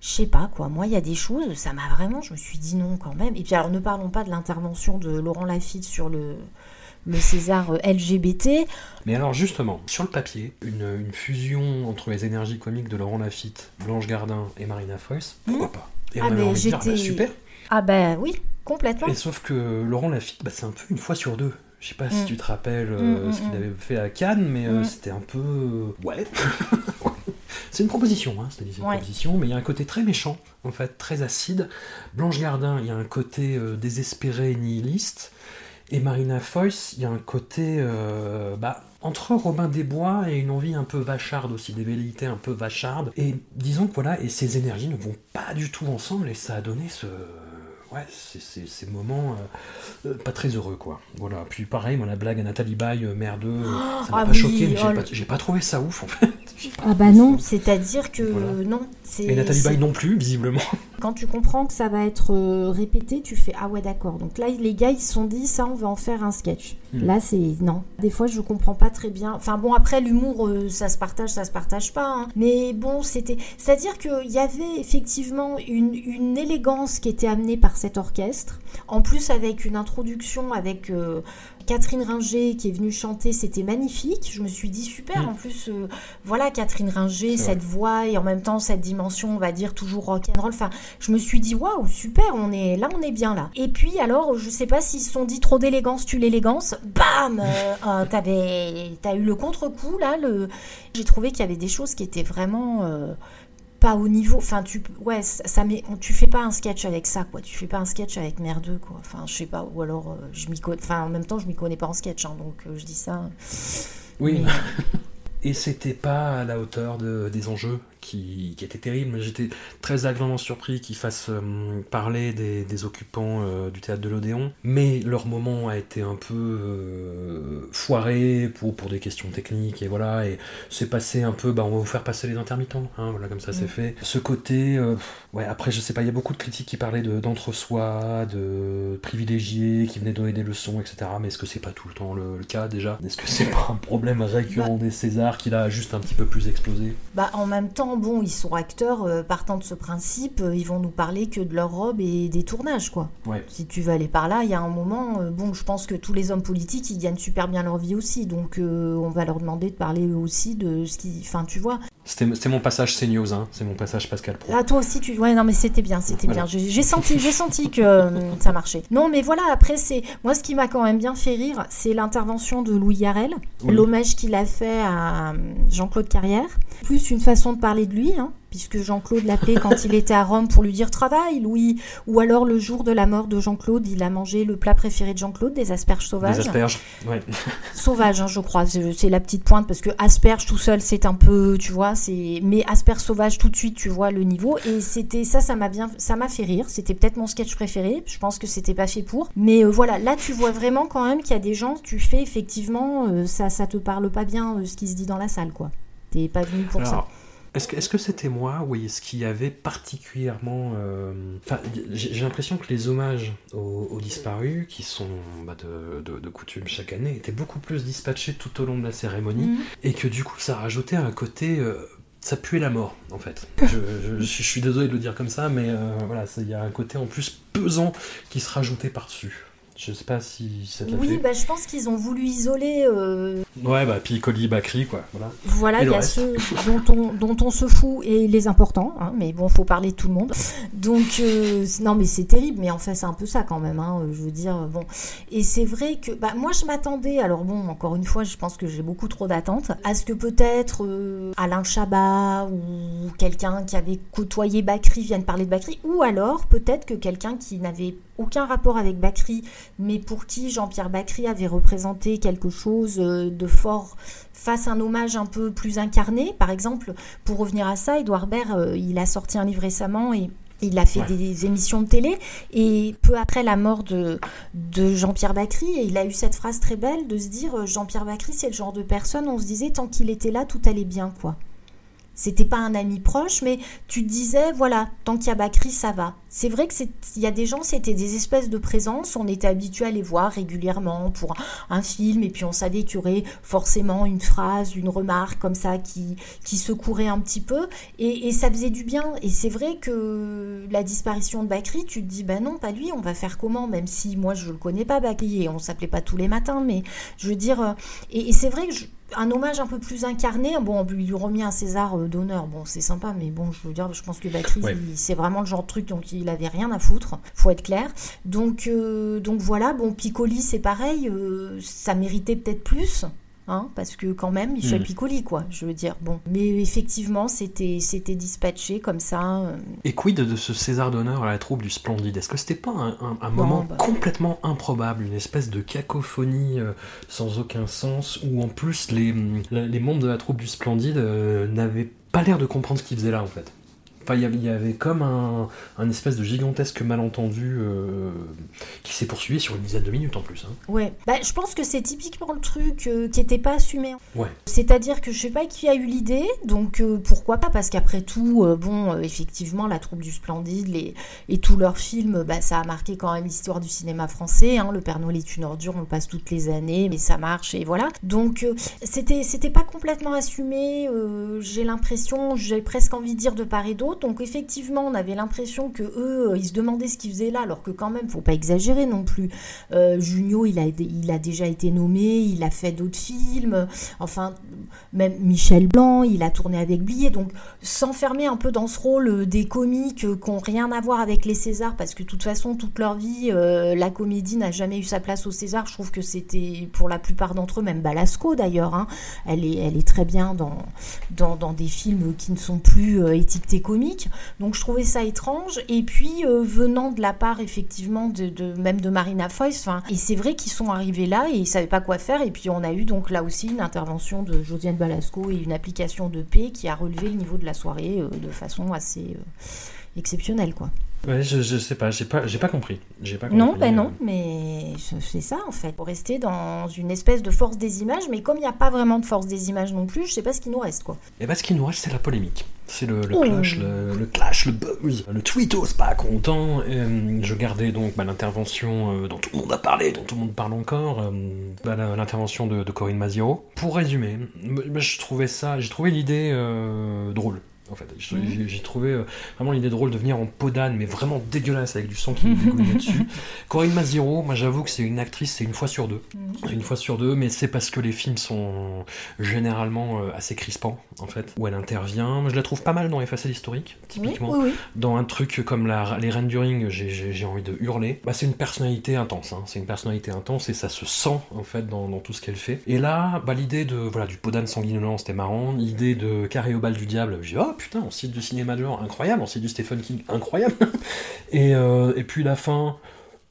je sais pas quoi, moi il y a des choses, ça m'a vraiment, je me suis dit non quand même. Et puis alors ne parlons pas de l'intervention de Laurent Lafitte sur le, le César euh, LGBT.
Mais alors justement, sur le papier, une, fusion entre les énergies comiques de Laurent Lafitte, Blanche Gardin et Marina Foïs, pourquoi hmm. pas
Et ah ben j'étais... super Ah ben oui, complètement.
Et sauf que Laurent Lafitte, bah, c'est un peu une fois sur deux. Je sais pas si hmm. tu te rappelles euh, hmm, ce qu'il avait fait à Cannes, mais euh, c'était un peu... ouais C'est une proposition, hein, c'est une proposition, mais il y a un côté très méchant, en fait, très acide. Blanche Gardin, il y a un côté euh, désespéré et nihiliste. Et Marina Foïs, il y a un côté euh, bah, entre Robin des Bois et une envie un peu vacharde aussi, des velléités un peu vachardes. Et disons que voilà, et ces énergies ne vont pas du tout ensemble, et ça a donné ce, ouais, c'est ces moments euh, pas très heureux, quoi. Voilà. Puis pareil, moi, la blague à Nathalie Baye, merdeux, ça m'a ah pas choqué, mais oh j'ai pas, pas, trouvé ça ouf, en fait.
Ah bah non, c'est-à-dire que non.
Et Nathalie Baye non plus, visiblement.
Quand tu comprends que ça va être euh, répété, tu fais ah ouais d'accord. Donc là les gars ils se sont dit ça on va en faire un sketch. Hmm. Là c'est non. Des fois je comprends pas très bien. Enfin bon après l'humour euh, ça se partage, ça se partage pas. Hein. Mais bon c'était, c'est-à-dire qu'il y avait effectivement une, une, élégance qui était amenée par cet orchestre. En plus avec une introduction avec euh, Catherine Ringer qui est venue chanter, c'était magnifique. Je me suis dit super. Mm. En plus, euh, voilà Catherine Ringer, cette voix et en même temps cette dimension, on va dire toujours rock and roll. Enfin, je me suis dit waouh super, on est là, on est bien là. Et puis alors, je sais pas s'ils se sont dit trop d'élégance, tu l'élégance, bam, euh, euh, t'as eu le contre-coup là. Le... J'ai trouvé qu'il y avait des choses qui étaient vraiment pas au niveau. Enfin, tu, ouais, ça, met, tu fais pas un sketch avec ça, quoi. Tu fais pas un sketch avec merdeux, quoi. Enfin, je sais pas. Ou alors, euh, je m'y connais. Enfin, en même temps, je m'y connais pas en sketch, hein, donc euh, je dis ça.
Oui. Et c'était pas à la hauteur de, des enjeux qui, qui était terrible. J'étais très agréablement surpris qu'ils fassent euh, parler des, occupants euh, du théâtre de l'Odéon, mais leur moment a été un peu euh, foiré pour, pour des questions techniques, et voilà, et c'est passé un peu, bah, on va vous faire passer les intermittents, hein, voilà, comme ça c'est mm. fait. Ce côté, ouais, après, je sais pas, il y a beaucoup de critiques qui parlaient d'entre-soi, de, privilégiés, qui venaient donner des leçons, etc., mais est-ce que c'est pas tout le temps le, cas déjà? Est-ce que c'est pas un problème récurrent bah des Césars qui l'a juste un petit peu plus explosé?
Bah, en même temps, bon, ils sont acteurs, euh, partant de ce principe, euh, ils vont nous parler que de leur robe et des tournages, quoi. Si tu veux aller par là, il y a un moment, euh, bon, je pense que tous les hommes politiques, ils gagnent super bien leur vie aussi, donc on va leur demander de parler eux aussi de ce qui... Enfin, tu vois.
C'était mon passage CNews, hein. c'est mon passage Pascal Pro.
Ah, toi aussi, tu... Ouais, non, mais c'était bien, c'était bien. J'ai senti, senti que ça marchait. Non, mais voilà, après, c'est... Moi, ce qui m'a quand même bien fait rire, c'est l'intervention de Louis Yarel, l'hommage qu'il a fait à Jean-Claude Carrière, plus une façon de parler de lui, hein, puisque Jean-Claude l'appelait quand il était à Rome pour lui dire travail, Louis. Ou alors le jour de la mort de Jean-Claude, il a mangé le plat préféré de Jean-Claude, des asperges sauvages.
Des asperges, ouais.
Sauvages, hein, je crois. C'est la petite pointe parce que asperges tout seul, c'est un peu, tu vois, c'est. Mais asperges sauvages tout de suite, tu vois le niveau. Et c'était ça, ça m'a bien, ça m'a fait rire. C'était peut-être mon sketch préféré. Je pense que c'était pas fait pour. Mais euh, voilà, là tu vois vraiment quand même qu'il y a des gens, tu fais effectivement, euh, ça, ça te parle pas bien euh, ce qui se dit dans la salle, quoi. T'es pas venu pour ça.
Est-ce que c'était moi, oui, ce qui avait particulièrement... Euh, enfin, j'ai l'impression que les hommages aux, disparus, qui sont bah, de, coutume chaque année, étaient beaucoup plus dispatchés tout au long de la cérémonie, mhm. et que du coup, ça rajoutait un côté... Euh, ça puait la mort, en fait. Je, suis désolé de le dire comme ça, mais euh, voilà, il y a un côté en plus pesant qui se rajoutait par-dessus. Je sais pas si ça t'a
Oui,
fait.
bah, je pense qu'ils ont voulu isoler. euh,
Ouais, bah, Piccoli, Bakri, quoi. Voilà.
Voilà, il y a
reste
ceux dont on, dont on se fout et les importants, hein, mais bon, faut parler de tout le monde. Donc, euh, non, mais c'est terrible, mais en fait, c'est un peu ça quand même, hein, je veux dire, bon. Et c'est vrai que, bah, moi, je m'attendais, alors bon, encore une fois, je pense que j'ai beaucoup trop d'attentes, à ce que peut-être euh, Alain Chabat ou quelqu'un qui avait côtoyé Bakri vienne parler de Bakri, ou alors peut-être que quelqu'un qui n'avait aucun rapport avec Bakri, mais pour qui Jean-Pierre Bacry avait représenté quelque chose euh, de fort fasse un hommage un peu plus incarné. Par exemple, pour revenir à ça, Edouard Baird, euh, il a sorti un livre récemment et il a fait
Ouais.
des émissions de télé et peu après la mort de, de Jean-Pierre Bacry, et il a eu cette phrase très belle de se dire euh, Jean-Pierre Bacry, c'est le genre de personne, on se disait tant qu'il était là, tout allait bien, quoi. C'était pas un ami proche, mais tu disais, voilà, tant qu'il y a Bakri, ça va. C'est vrai que c'est, il y a des gens, c'était des espèces de présence, on était habitué à les voir régulièrement pour un film, et puis on savait qu'il y aurait forcément une phrase, une remarque comme ça qui, qui secourait un petit peu, et, et ça faisait du bien. Et c'est vrai que la disparition de Bakri, tu te dis, ben non, pas lui, on va faire comment, même si moi je le connais pas, Bakri, et on s'appelait pas tous les matins, mais je veux dire, euh, et, et c'est vrai que je- un hommage un peu plus incarné. Bon, on lui remis un César euh, d'honneur. Bon, c'est sympa, mais bon, je veux dire, je pense que Bakri,
Ouais.
c'est vraiment le genre de truc donc il avait rien à foutre. Faut être clair. Donc, euh, donc voilà. Bon, Piccoli, c'est pareil. euh, ça méritait peut-être plus. Hein, parce que quand même, Michel
Mm.
Piccoli, quoi, je veux dire. Bon, mais effectivement, c'était c'était dispatché comme ça. euh,
Et quid de ce César d'honneur à la troupe du Splendide? Est-ce que c'était pas un, un- un
Bon,
moment
bah.
complètement improbable, une espèce de cacophonie euh, sans aucun sens, où en plus les, les membres de la troupe du Splendide euh, n'avaient pas l'air de comprendre ce qu'ils faisaient là en fait? Enfin, il y avait- comme un, un espèce de gigantesque malentendu euh, qui s'est poursuivi sur une dizaine de minutes en plus. hein.
Ouais, bah, je pense que c'est typiquement le truc euh, qui n'était pas assumé.
Ouais.
C'est-à-dire que je sais pas qui a eu l'idée, donc euh, pourquoi pas Parce qu'après tout, bon, effectivement, la troupe du Splendide les, et tous leurs films, bah, ça a marqué quand même l'histoire du cinéma français. hein. Le Père Noël est une ordure, on le passe toutes les années, mais ça marche et voilà. Donc c'était c'était pas complètement assumé. j'ai l'impression, j'ai presque envie de dire de part et d'autre. Donc effectivement, on avait l'impression que eux, euh, ils se demandaient ce qu'ils faisaient là, alors que quand même, faut pas exagérer non plus. Euh, Junio, il a, déjà été nommé, il a fait d'autres films. Enfin, même Michel Blanc, il a tourné avec Blier. Donc, s'enfermer un peu dans ce rôle euh, des comiques qui n'ont rien à voir avec les Césars, parce que de toute façon, toute leur vie, la comédie n'a jamais eu sa place au César. Je trouve que c'était pour la plupart d'entre eux, même Balasco d'ailleurs, hein, elle, est, très bien dans, des films qui ne sont plus étiquetés comiques. Donc, je trouvais ça étrange. Et puis, euh, venant de la part, effectivement, de, même de Marina Foïs, et c'est vrai qu'ils sont arrivés là et ils savaient pas quoi faire. Et puis, on a eu donc là aussi une intervention de Josiane Balasco et une application de paix qui a relevé le niveau de la soirée euh, de façon assez euh, exceptionnelle, quoi.
Ouais, je, je sais pas, j'ai pas, j'ai pas compris. J'ai pas
Non, ben
euh,
non, mais c'est ça en fait. Faut rester dans une espèce de force des images, mais comme il n'y a pas vraiment de force des images non plus, je sais pas ce qui nous reste quoi.
Et bah, ce qui nous reste, c'est la polémique. C'est le, le
Oh.
clash, le, le clash, le buzz, le tweetos pas content. Euh, je gardais donc bah, l'intervention euh, dont tout le monde a parlé, dont tout le monde parle encore, euh, bah, l'intervention de, de Corinne Maziero. Pour résumer, moi, je trouvais ça, j'ai trouvé l'idée euh, drôle. En fait,
Mhm.
j'ai j'ai trouvé euh, vraiment l'idée drôle de venir en peau d'âne, mais vraiment dégueulasse avec du sang qui me dégoulinait dessus. Corinne Maziero, moi j'avoue que c'est une actrice, c'est une fois sur deux. Une fois sur deux, mais c'est parce que les films sont généralement euh, assez crispants, en fait, où elle intervient. Je la trouve pas mal dans Effacer l'historique, typiquement.
oui, oui.
Dans un truc comme la, les Reines du Ring, j'ai- envie de hurler. Bah, c'est une personnalité intense, hein. c'est une personnalité intense et ça se sent, en fait, dans, dans tout ce qu'elle fait. Et là, bah, l'idée de, voilà, du Podane sanguinolent, c'était marrant. L'idée de Carré au bal du diable, j'ai oh putain, on cite du cinéma de genre, incroyable, on cite du Stephen King, incroyable. et, euh, et puis la fin,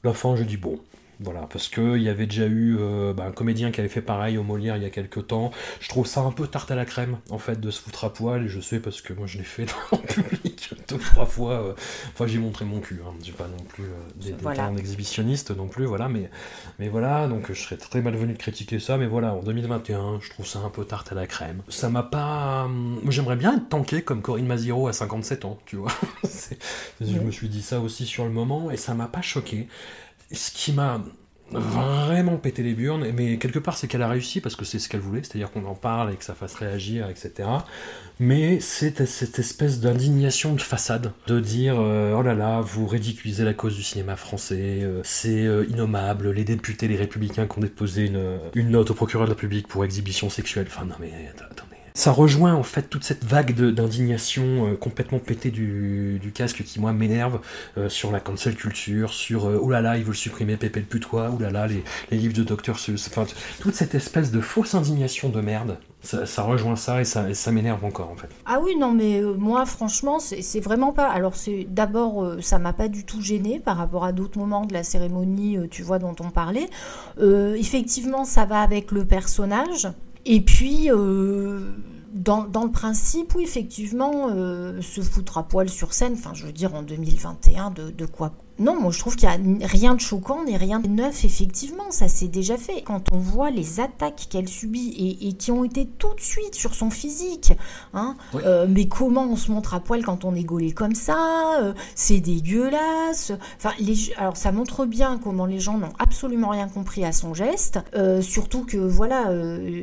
la fin, je dis bon. Voilà, parce qu'il y avait déjà eu euh, bah, un comédien qui avait fait pareil au Molière il y a quelques temps. Je trouve ça un peu tarte à la crème, en fait, de se foutre à poil, et je sais parce que moi je l'ai fait en public deux, trois fois. euh, Enfin, j'ai montré mon cul, hein. j'ai pas non plus euh, des, des
Voilà.
talents d'exhibitionniste non plus, voilà, mais, mais voilà, donc je serais très malvenu de critiquer ça, mais voilà, en 2021, je trouve ça un peu tarte à la crème. Ça m'a pas. Moi j'aimerais bien être tanké comme Corinne Maziro à 57 ans, tu vois. Je me suis dit ça aussi sur le moment, et ça m'a pas choqué. Ce qui m'a vraiment pété les burnes, mais quelque part c'est qu'elle a réussi parce que c'est ce qu'elle voulait, c'est-à-dire qu'on en parle et que ça fasse réagir, etc. Mais c'est cette espèce d'indignation de façade, de dire euh, oh là là, vous ridiculisez la cause du cinéma français, euh, c'est euh, innommable, les députés, les républicains qui ont déposé une, note au procureur de la République pour exhibition sexuelle. Enfin non mais attendez. Ça rejoint en fait toute cette vague d'indignation complètement pétée du, casque qui moi m'énerve sur la cancel culture, sur oh là là ils veulent supprimer Pépé le putois, oh là là les, livres de Docteur Seuss, enfin toute cette espèce de fausse indignation de merde ça, rejoint ça et ça, ça m'énerve encore en fait.
Ah oui, non, mais euh, moi franchement, c'est vraiment pas. Alors, c'est d'abord, euh, ça m'a pas du tout gêné par rapport à d'autres moments de la cérémonie, euh, tu vois, dont on parlait. effectivement, ça va avec le personnage. Et puis. Dans, dans, le principe, oui, effectivement, se foutre à poil sur scène, enfin, je veux dire, en 2021, de, de quoi non, moi je trouve qu'il n'y a rien de choquant ni rien de neuf, effectivement, ça s'est déjà fait. Quand on voit les attaques qu'elle subit et, qui ont été tout de suite sur son physique, hein, euh, mais comment on se montre à poil quand on est gaulé comme ça, euh, c'est dégueulasse. Enfin, les, alors ça montre bien comment les gens n'ont absolument rien compris à son geste, euh, surtout que voilà,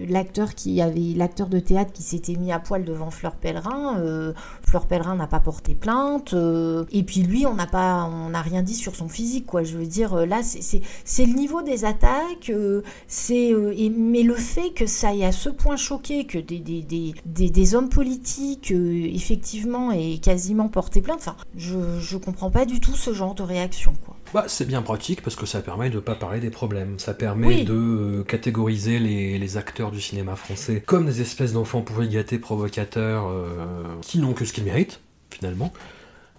l'acteur qui avait, l'acteur de théâtre qui s'était mis à poil devant Fleur Pellerin, Fleur Pellerin n'a pas porté plainte, et puis lui, on n'a pas, on n'a rien dit sur son physique, quoi. Je veux dire, euh, là, c'est le niveau des attaques, euh, c'est euh, mais le fait que ça ait à ce point choqué que des, des, des, des, hommes politiques, effectivement, aient quasiment porté plainte, enfin, je, je comprends pas du tout ce genre de réaction, quoi.
Bah, c'est bien pratique parce que ça permet de ne pas parler des problèmes. Ça permet de catégoriser les, les, acteurs du cinéma français comme des espèces d'enfants pourris gâtés provocateurs qui n'ont que ce qu'ils méritent, finalement.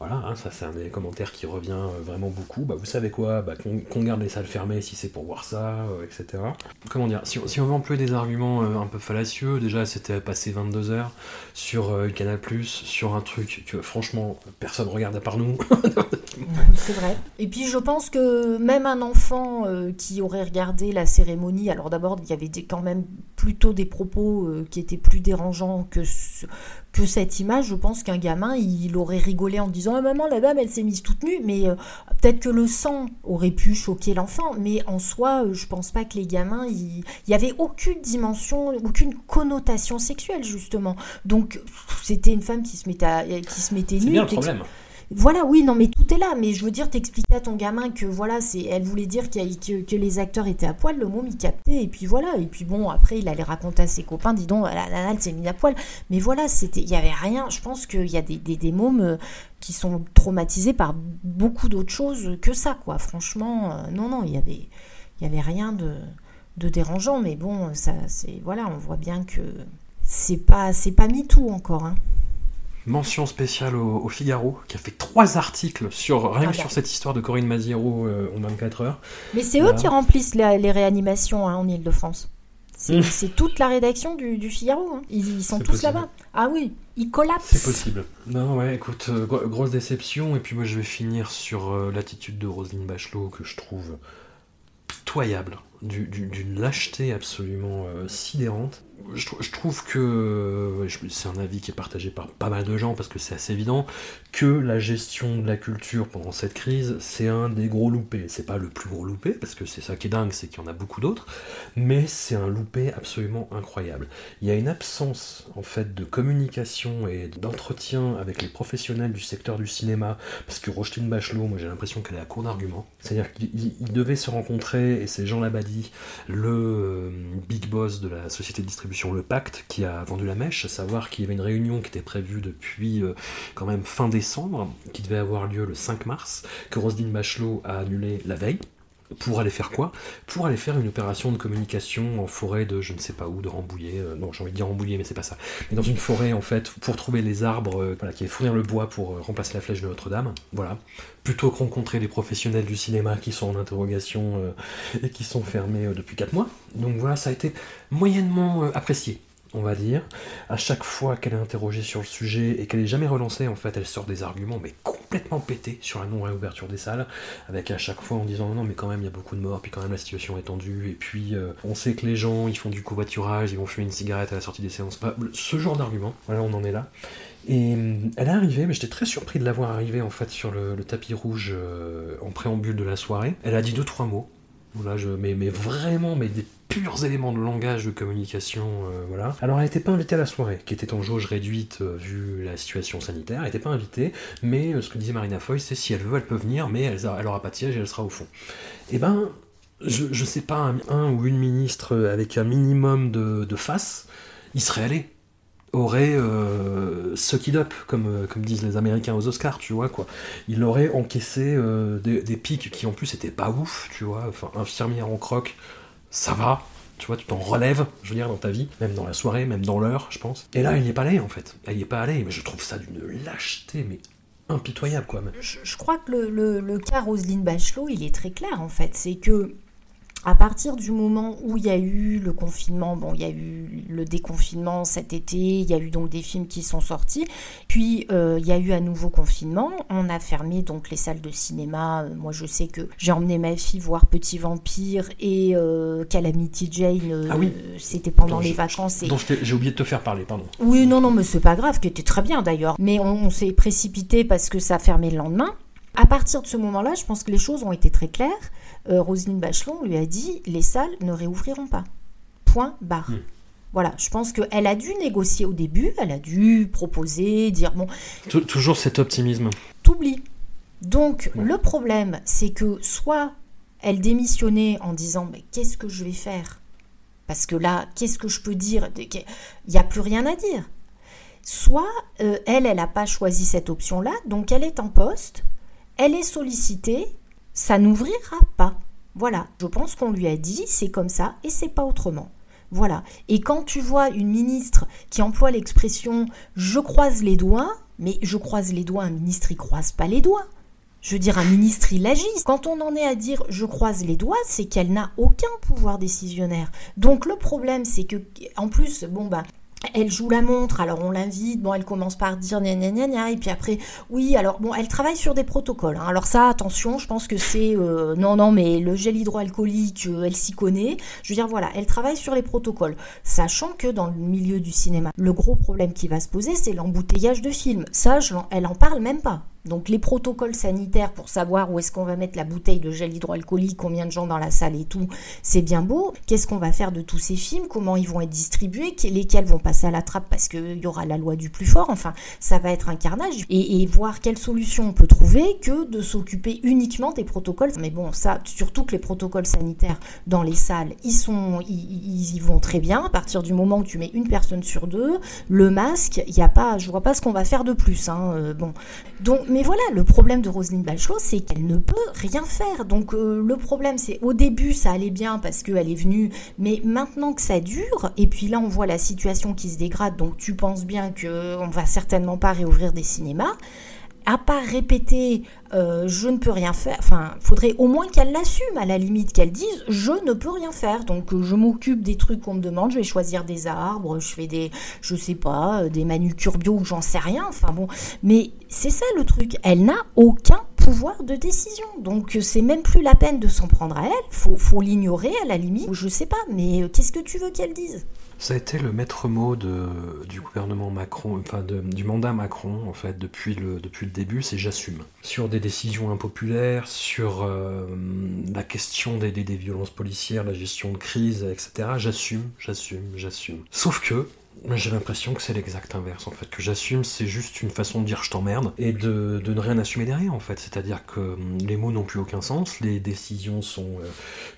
Voilà, hein, ça c'est un des commentaires qui revient euh, vraiment beaucoup. Bah, vous savez quoi? Bah, Qu'on garde les salles fermées si c'est pour voir ça, euh, etc. Comment dire? Si, on veut employer des arguments euh, un peu fallacieux, déjà c'était passé 22 heures sur Canal+, sur un truc que franchement personne regarde à part nous.
c'est vrai. Et puis je pense que même un enfant qui aurait regardé la cérémonie, alors d'abord il y avait quand même plutôt des propos qui étaient plus dérangeants que, que cette image, je pense qu'un gamin, il aurait rigolé en disant ah, maman, la dame, elle s'est mise toute nue. Mais euh, peut-être que le sang aurait pu choquer l'enfant. Mais en soi, euh, je pense pas que les gamins, il n'y avait aucune dimension, aucune connotation sexuelle, justement. Donc, c'était une femme qui se mettait, qui se mettait nue. C'est
bien le problème.
Voilà, oui, non, mais tout est là. Mais je veux dire, t'expliquer à ton gamin que voilà, c'est, elle voulait dire que, que, les acteurs étaient à poil, le môme il captait, et puis voilà. Et puis bon, après, il allait raconter à ses copains, dis donc, la nana, elle s'est mise à poil. Mais voilà, c'était, il y avait rien. Je pense qu'il y a des, des, mômes euh, qui sont traumatisés par beaucoup d'autres choses que ça, quoi. Franchement, euh, non, non, il y avait, rien de, dérangeant. Mais bon, ça, c'est, voilà, on voit bien que c'est pas, c'est pas tout encore, hein.
Mention spéciale au, Figaro, qui a fait trois articles sur rien que sur cette histoire de Corinne Maziero euh, en 24 heures.
Mais c'est eux qui remplissent les réanimations hein, en Ile-de-France. Mmh. C'est toute la rédaction du, Figaro. Hein. Ils, sont tous là-bas. Ah oui, ils collapsent.
C'est possible. Non, ouais, écoute, euh, grosse déception. Et puis moi, je vais finir sur euh, l'attitude de Roselyne Bachelot, que je trouve pitoyable, d'une lâcheté absolument sidérante je, trouve que c'est un avis qui est partagé par pas mal de gens parce que c'est assez évident que la gestion de la culture pendant cette crise c'est un des gros loupés. C'est pas le plus gros loupé parce que c'est ça qui est dingue, c'est qu'il y en a beaucoup d'autres, mais c'est un loupé absolument incroyable. Il y a une absence en fait de communication et d'entretien avec les professionnels du secteur du cinéma parce que Rochetine Bachelot, moi j'ai l'impression qu'elle est à court d'arguments. C'est-à-dire qu'ils devaient se rencontrer et c'est Jean Labadie, le euh, big boss de la société de distribution le Pacte qui a vendu la mèche, à savoir qu'il y avait une réunion qui était prévue depuis euh, quand même fin décembre, qui devait avoir lieu le 5 mars, que Roselyne Bachelot a annulé la veille. Pour aller faire quoi? Pour aller faire une opération de communication en forêt de je ne sais pas où, de Rambouillet. Euh, non, j'ai envie de dire Rambouillet, mais c'est pas ça. Mais dans une forêt, en fait, pour trouver les arbres, euh, qui est fournir le bois pour remplacer la flèche de Notre-Dame. Voilà. Plutôt que rencontrer les professionnels du cinéma qui sont en interrogation et qui sont fermés depuis 4 mois. Donc voilà, ça a été moyennement apprécié on va dire. À chaque fois qu'elle est interrogée sur le sujet et qu'elle est jamais relancée, en fait, elle sort des arguments, mais complètement pétés sur la non-réouverture des salles, avec à chaque fois en disant non, mais quand même, il y a beaucoup de morts, puis quand même, la situation est tendue, et puis euh, on sait que les gens, ils font du covoiturage, ils vont fumer une cigarette à la sortie des séances. ce genre d'argument, voilà, on en est là. Et euh, elle est arrivée, mais j'étais très surpris de la voir arriver en fait sur le, tapis rouge euh, en préambule de la soirée. Elle a dit deux trois mots Là, je mets, mais vraiment, mais des purs éléments de langage de communication, euh, voilà. Alors, elle n'était pas invitée à la soirée, qui était en jauge réduite euh, vu la situation sanitaire. Elle n'était pas invitée, mais euh, ce que disait Marina Foy, c'est si elle veut, elle peut venir, mais elle, elle aura pas de siège et elle sera au fond. Eh ben, je, sais pas, un, ou une ministre avec un minimum de, face, il serait allé aurait euh, suck up, comme, comme disent les Américains aux Oscars, tu vois, quoi. Il aurait encaissé des, des pics qui en plus étaient pas ouf, tu vois. Enfin, infirmière en croque, ça va, tu vois, tu t'en relèves, je veux dire, dans ta vie, même dans la soirée, même dans l'heure, je pense. Et là, elle n'y est pas allée, en fait. Elle n'y est pas allée, mais je trouve ça d'une lâcheté, mais impitoyable, quoi.
Je, je crois que le, le, le cas Roselyne Bachelot, il est très clair, en fait. C'est que à partir du moment où il y a eu le confinement, bon, il y a eu le déconfinement cet été, il y a eu donc des films qui sont sortis, puis euh, il y a eu un nouveau confinement, on a fermé donc les salles de cinéma. Moi, je sais que j'ai emmené ma fille voir Petit Vampire et euh, Calamity Jane, euh,
Ah oui.
c'était pendant
Dont
les
je-
vacances. Et...
J'ai oublié de te faire parler, pardon.
Oui, non, non, mais c'est pas grave, qui était très bien d'ailleurs. Mais on, on s'est précipité parce que ça a fermé le lendemain. À partir de ce moment-là, je pense que les choses ont été très claires. Euh, Roselyne Bachelot lui a dit les salles ne réouvriront pas. Point barre.
Hmm.
Voilà, je pense qu'elle a dû négocier au début, elle a dû proposer, dire bon,
Tou- Toujours cet optimisme.
t'oublies. Donc
Ouais.
le problème, c'est que soit elle démissionnait en disant mais qu'est-ce que je vais faire? Parce que là, qu'est-ce que je peux dire? Il n'y a plus rien à dire. Soit euh, elle, elle n'a pas choisi cette option-là, donc elle est en poste, elle est sollicitée, ça n'ouvrira pas. Voilà, je pense qu'on lui a dit c'est comme ça et c'est pas autrement. Voilà. Et quand tu vois une ministre qui emploie l'expression je croise les doigts, mais je croise les doigts, un ministre il croise pas les doigts. Je veux dire, un ministre, il agit. Quand on en est à dire je croise les doigts, c'est qu'elle n'a aucun pouvoir décisionnaire. Donc le problème, c'est que, en plus, bon, bah, elle joue la montre, alors on l'invite, bon, elle commence par dire gna gna gna gna, et puis après, oui, alors bon, elle travaille sur des protocoles. hein. Alors ça, attention, je pense que c'est, euh, non, non, mais le gel hydroalcoolique, euh, elle s'y connaît. Je veux dire, voilà, elle travaille sur les protocoles, sachant que dans le milieu du cinéma, le gros problème qui va se poser, c'est l'embouteillage de films. Ça, elle en parle même pas. Donc les protocoles sanitaires pour savoir où est-ce qu'on va mettre la bouteille de gel hydroalcoolique, combien de gens dans la salle et tout, c'est bien beau. Qu'est-ce qu'on va faire de tous ces films? Comment ils vont être distribués? Que- Lesquels vont passer à la trappe? Parce qu'il y aura la loi du plus fort Enfin, ça va être un carnage. Et, voir quelle solution on peut trouver que de s'occuper uniquement des protocoles. Mais bon, ça, surtout que les protocoles sanitaires dans les salles, ils sont, ils y vont très bien. À partir du moment où tu mets une personne sur deux, le masque, il y a pas, je vois pas ce qu'on va faire de plus. Hein. euh, bon, donc, mais voilà, le problème de Roselyne Bachelot, c'est qu'elle ne peut rien faire. Donc, euh, le problème, c'est au début, ça allait bien parce qu'elle est venue, mais maintenant que ça dure, et puis là, on voit la situation qui se dégrade, donc tu penses bien qu'on va certainement pas réouvrir des cinémas. À part répéter, euh, je ne peux rien faire. Enfin, faudrait au moins qu'elle l'assume, à la limite, qu'elle dise, je ne peux rien faire. Donc, euh, je m'occupe des trucs qu'on me demande. Je vais choisir des arbres, je fais des, je sais pas, euh, des manucures bio j'en sais rien. Enfin bon, mais c'est ça le truc. Elle n'a aucun pouvoir de décision. Donc, c'est même plus la peine de s'en prendre à elle. Faut, faut l'ignorer à la limite. Je sais pas, mais qu'est-ce que tu veux qu'elle dise?
Ça a été le maître mot du gouvernement Macron, enfin du mandat Macron, en fait, depuis le, début, c'est j'assume. Sur des décisions impopulaires, sur euh, la question des violences policières, la gestion de crise, etc. J'assume, j'assume, j'assume. Sauf que, j'ai l'impression que c'est l'exact inverse, en fait. Que j'assume, c'est juste une façon de dire je t'emmerde et de, ne rien assumer derrière, en fait. C'est-à-dire que hum, les mots n'ont plus aucun sens, les décisions sont euh,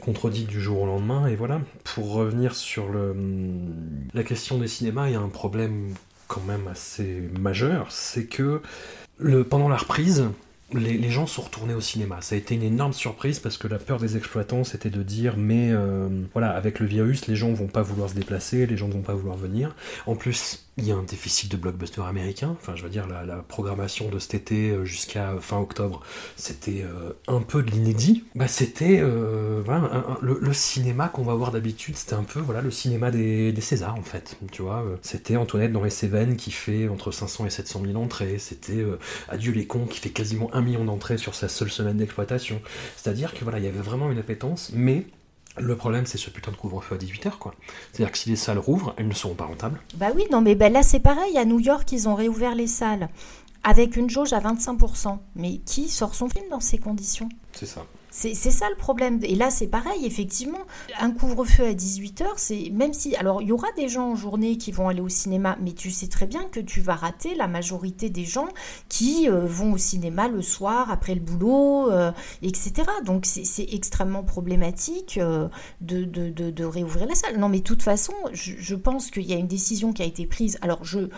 contredites du jour au lendemain, et voilà. Pour revenir sur hum, la question des cinémas, il y a un problème quand même assez majeur, c'est que pendant la reprise, les, gens sont retournés au cinéma. Ça a été une énorme surprise parce que la peur des exploitants, c'était de dire mais euh, voilà, avec le virus, les gens vont pas vouloir se déplacer, les gens ne vont pas vouloir venir. En plus, il y a un déficit de blockbuster américain. Enfin, je veux dire, la, programmation de cet été euh, jusqu'à fin octobre, c'était euh, un peu de l'inédit. Bah, c'était euh, le, cinéma qu'on va voir d'habitude, c'était un peu voilà le cinéma des, Césars en fait. Tu vois, c'était Antoinette dans les Cévennes qui fait entre 500 et 700 000 entrées. C'était Adieu les cons qui fait quasiment un million d'entrées sur sa seule semaine d'exploitation. C'est-à-dire que voilà, il y avait vraiment une appétence, mais le problème, c'est ce putain de couvre-feu à 18h, quoi. C'est-à-dire que si les salles rouvrent, elles ne seront pas rentables.
Bah oui, non, mais ben là c'est pareil. À New York, ils ont réouvert les salles avec une jauge à 25%. Mais qui sort son film dans ces conditions?
C'est ça.
C'est ça le problème. Et là, c'est pareil, effectivement. Un couvre-feu à 18h, c'est même si. Alors, il y aura des gens en journée qui vont aller au cinéma, mais tu sais très bien que tu vas rater la majorité des gens qui euh, vont au cinéma le soir, après le boulot, euh, etc. Donc, c'est extrêmement problématique euh, de, de, de, réouvrir la salle. Non, mais de toute façon, je, je pense qu'il y a une décision qui a été prise. Alors, je.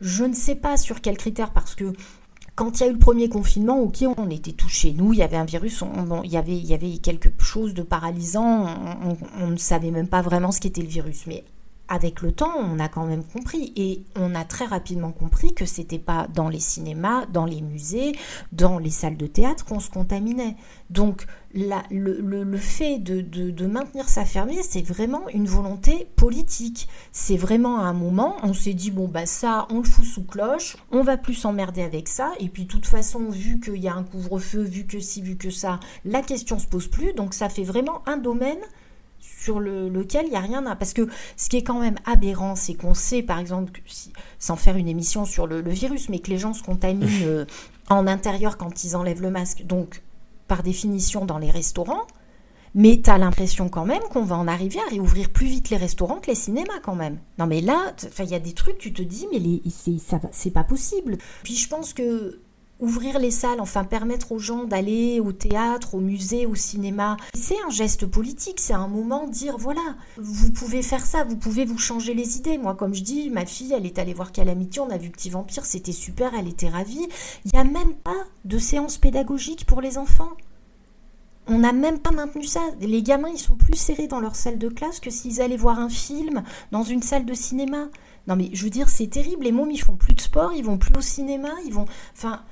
Je ne sais pas sur quels critères, parce que quand il y a eu le premier confinement, ok, on était touché. Nous, il y avait un virus, il, y avait, il y avait quelque chose de paralysant, on, ne savait même pas vraiment ce qu'était le virus. Mais avec le temps, on a quand même compris. Et on a très rapidement compris que c'était pas dans les cinémas, dans les musées, dans les salles de théâtre qu'on se contaminait. Donc, le, fait de, maintenir ça fermé, c'est vraiment une volonté politique. C'est vraiment un moment, on s'est dit, bon, bah ça, on le fout sous cloche, on va plus s'emmerder avec ça. Et puis, de toute façon, vu qu'il y a un couvre-feu, vu que si, vu que ça, la question se pose plus. Donc, ça fait vraiment un domaine sur lequel il n'y a rien à... Parce que ce qui est quand même aberrant, c'est qu'on sait, par exemple, sans faire une émission sur le, virus, mais que les gens se contaminent euh, en intérieur quand ils enlèvent le masque, donc par définition dans les restaurants, mais tu as l'impression quand même qu'on va en arriver à réouvrir plus vite les restaurants que les cinémas quand même. Non mais là, il y a des trucs, tu te dis, mais c'est pas possible. Puis je pense que ouvrir les salles, enfin permettre aux gens d'aller au théâtre, au musée, au cinéma. C'est un geste politique, c'est un moment de dire voilà, vous pouvez faire ça, vous pouvez vous changer les idées. Moi, comme je dis, ma fille, elle est allée voir Calamity, on a vu Petit Vampire, c'était super, elle était ravie. Il n'y a même pas de séance pédagogique pour les enfants. On n'a même pas maintenu ça. Les gamins, ils sont plus serrés dans leur salle de classe que s'ils allaient voir un film dans une salle de cinéma. Non mais je veux dire, c'est terrible. Les mômes, ils font plus de sport, ils vont plus au cinéma, ils vont. Enfin,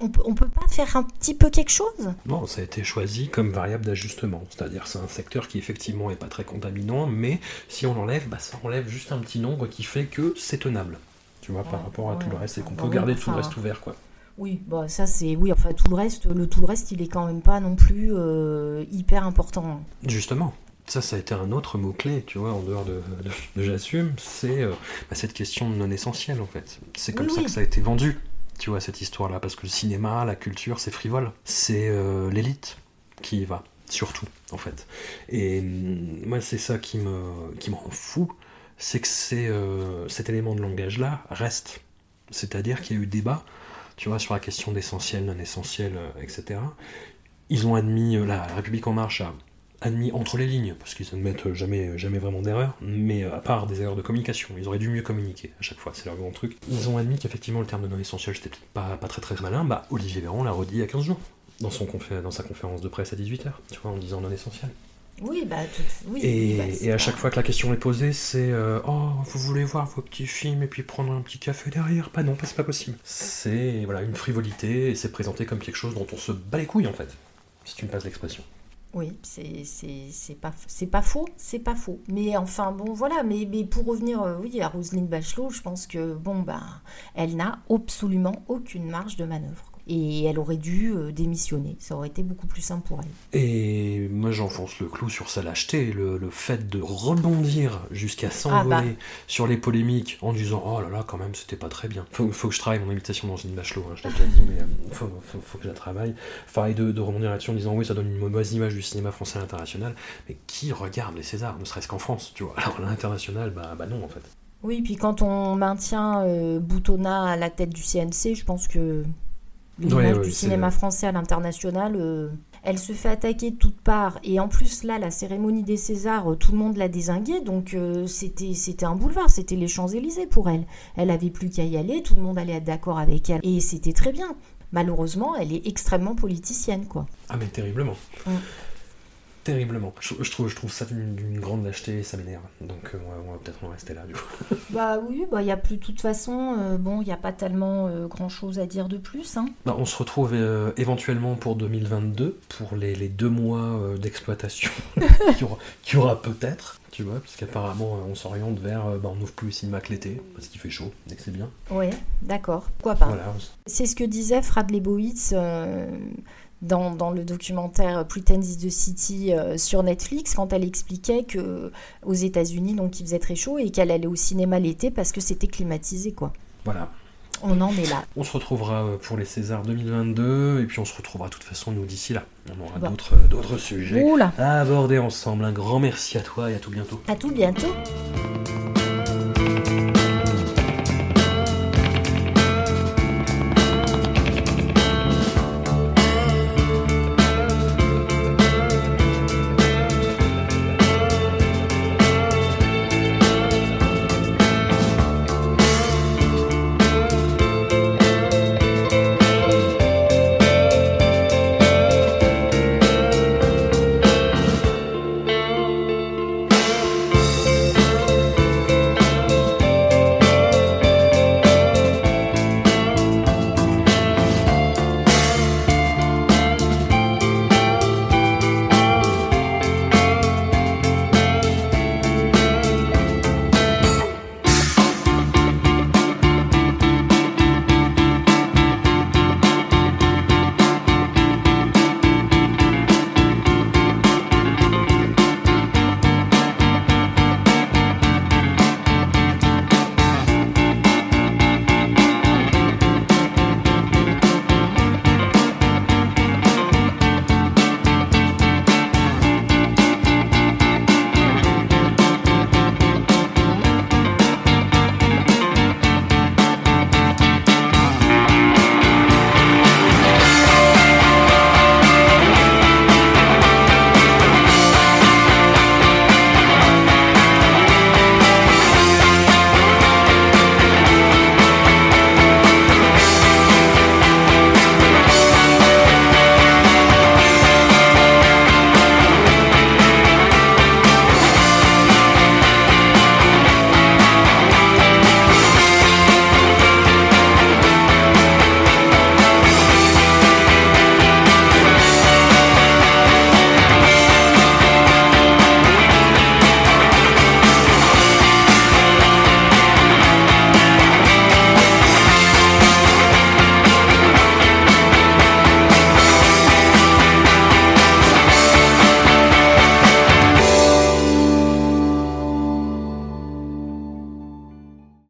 on peut, peut pas faire un petit peu quelque chose?
Non, ça a été choisi comme variable d'ajustement. C'est-à-dire, c'est un secteur qui effectivement est pas très contaminant, mais si on l'enlève, bah, ça enlève juste un petit nombre qui fait que c'est tenable. Tu vois, par rapport à tout le reste, et qu'on peut garder tout le reste ouvert, quoi.
Oui, bah ça c'est oui, enfin tout le reste, le tout le reste, il est quand même pas non plus euh, hyper important.
Justement, ça, ça a été un autre mot-clé, tu vois, en dehors de, j'assume, c'est euh, bah, cette question non essentielle, en fait. C'est comme ça que ça a été vendu tu vois, cette histoire-là, parce que le cinéma, la culture, c'est frivole. C'est euh, l'élite qui y va, surtout, en fait. Et mm, moi, c'est ça qui me, qui rend fou, c'est que euh, cet élément de langage-là reste. C'est-à-dire qu'il y a eu débat, tu vois, sur la question d'essentiel, non essentiel, euh, etc. Ils ont admis, la République en marche a admis entre les lignes, parce qu'ils admettent jamais, jamais vraiment d'erreur, mais à part des erreurs de communication, ils auraient dû mieux communiquer à chaque fois, c'est leur grand truc. Ils ont admis qu'effectivement le terme de non essentiel c'était pas, pas très très malin, bah Olivier Véran l'a redit il y a 15 jours, dans, son dans sa conférence de presse à 18h, tu vois, en disant non essentiel.
Oui, bah, oui,
et,
bah,
et, à chaque fois que la question est posée, c'est euh, Oh, vous voulez voir vos petits films et puis prendre un petit café derrière? Bah non, c'est pas possible. C'est voilà, une frivolité et c'est présenté comme quelque chose dont on se bat les couilles en fait, si tu me passes l'expression.
Oui, c'est pas, pas faux, c'est pas faux. Mais enfin, bon, voilà, mais, mais pour revenir euh, oui, à Roselyne Bachelot, je pense que, bon, ben, elle n'a absolument aucune marge de manœuvre et elle aurait dû euh, démissionner. Ça aurait été beaucoup plus simple pour elle.
Et moi j'enfonce le clou sur sa lâcheté, le, le fait de rebondir jusqu'à s'envoler ah bah. sur les polémiques en disant oh là là quand même c'était pas très bien. Faut, faut que je travaille mon imitation dans une bachelot, hein, je l'ai déjà dit, mais euh, faut, faut, que je la travaille. Enfin, et de, de rebondir là-dessus en disant oui ça donne une mauvaise image du cinéma français à l'international, mais qui regarde les Césars, ne serait-ce qu'en France, tu vois? Alors l'international, bah, bah non en fait.
Oui, puis quand on maintient euh, Boutonna à la tête du CNC, je pense que l'image du cinéma français à l'international, euh, elle se fait attaquer de toutes parts. Et en plus, là, la cérémonie des Césars, euh, tout le monde l'a désinguée, donc euh, c'était, c'était un boulevard, c'était les Champs-Élysées pour elle. Elle avait plus qu'à y aller, tout le monde allait être d'accord avec elle. Et c'était très bien. Malheureusement, elle est extrêmement politicienne, quoi.
Ah, mais terriblement. Mm terriblement. Je, trouve, je trouve ça d'une grande lâcheté et ça m'énerve. Donc euh, on va, peut-être en rester là du coup.
bah oui, il bah, n'y a plus de toute façon, euh, bon, il n'y a pas tellement euh, grand chose à dire de plus. Hein.
Bah, on se retrouve éventuellement pour 2022, pour les, les deux mois d'exploitation qu'il y aura, peut-être. Tu vois, puisqu'apparemment on s'oriente vers bah, on n'ouvre plus le cinéma que l'été, parce qu'il fait chaud, et que c'est bien.
Oui, d'accord. Pourquoi pas C'est ce que disait Frad Lebowitz dans, le documentaire Pretend is the City euh, sur Netflix quand elle expliquait que aux États-Unis donc il faisait très chaud et qu'elle allait au cinéma l'été parce que c'était climatisé quoi.
Voilà.
On en est là.
On se retrouvera euh, pour les Césars 2022 et puis on se retrouvera de toute façon nous d'ici là. On aura
Bon.
d'autres euh, d'autres sujets
Oula.
à aborder ensemble. Un grand merci à toi et à tout bientôt.
À tout bientôt.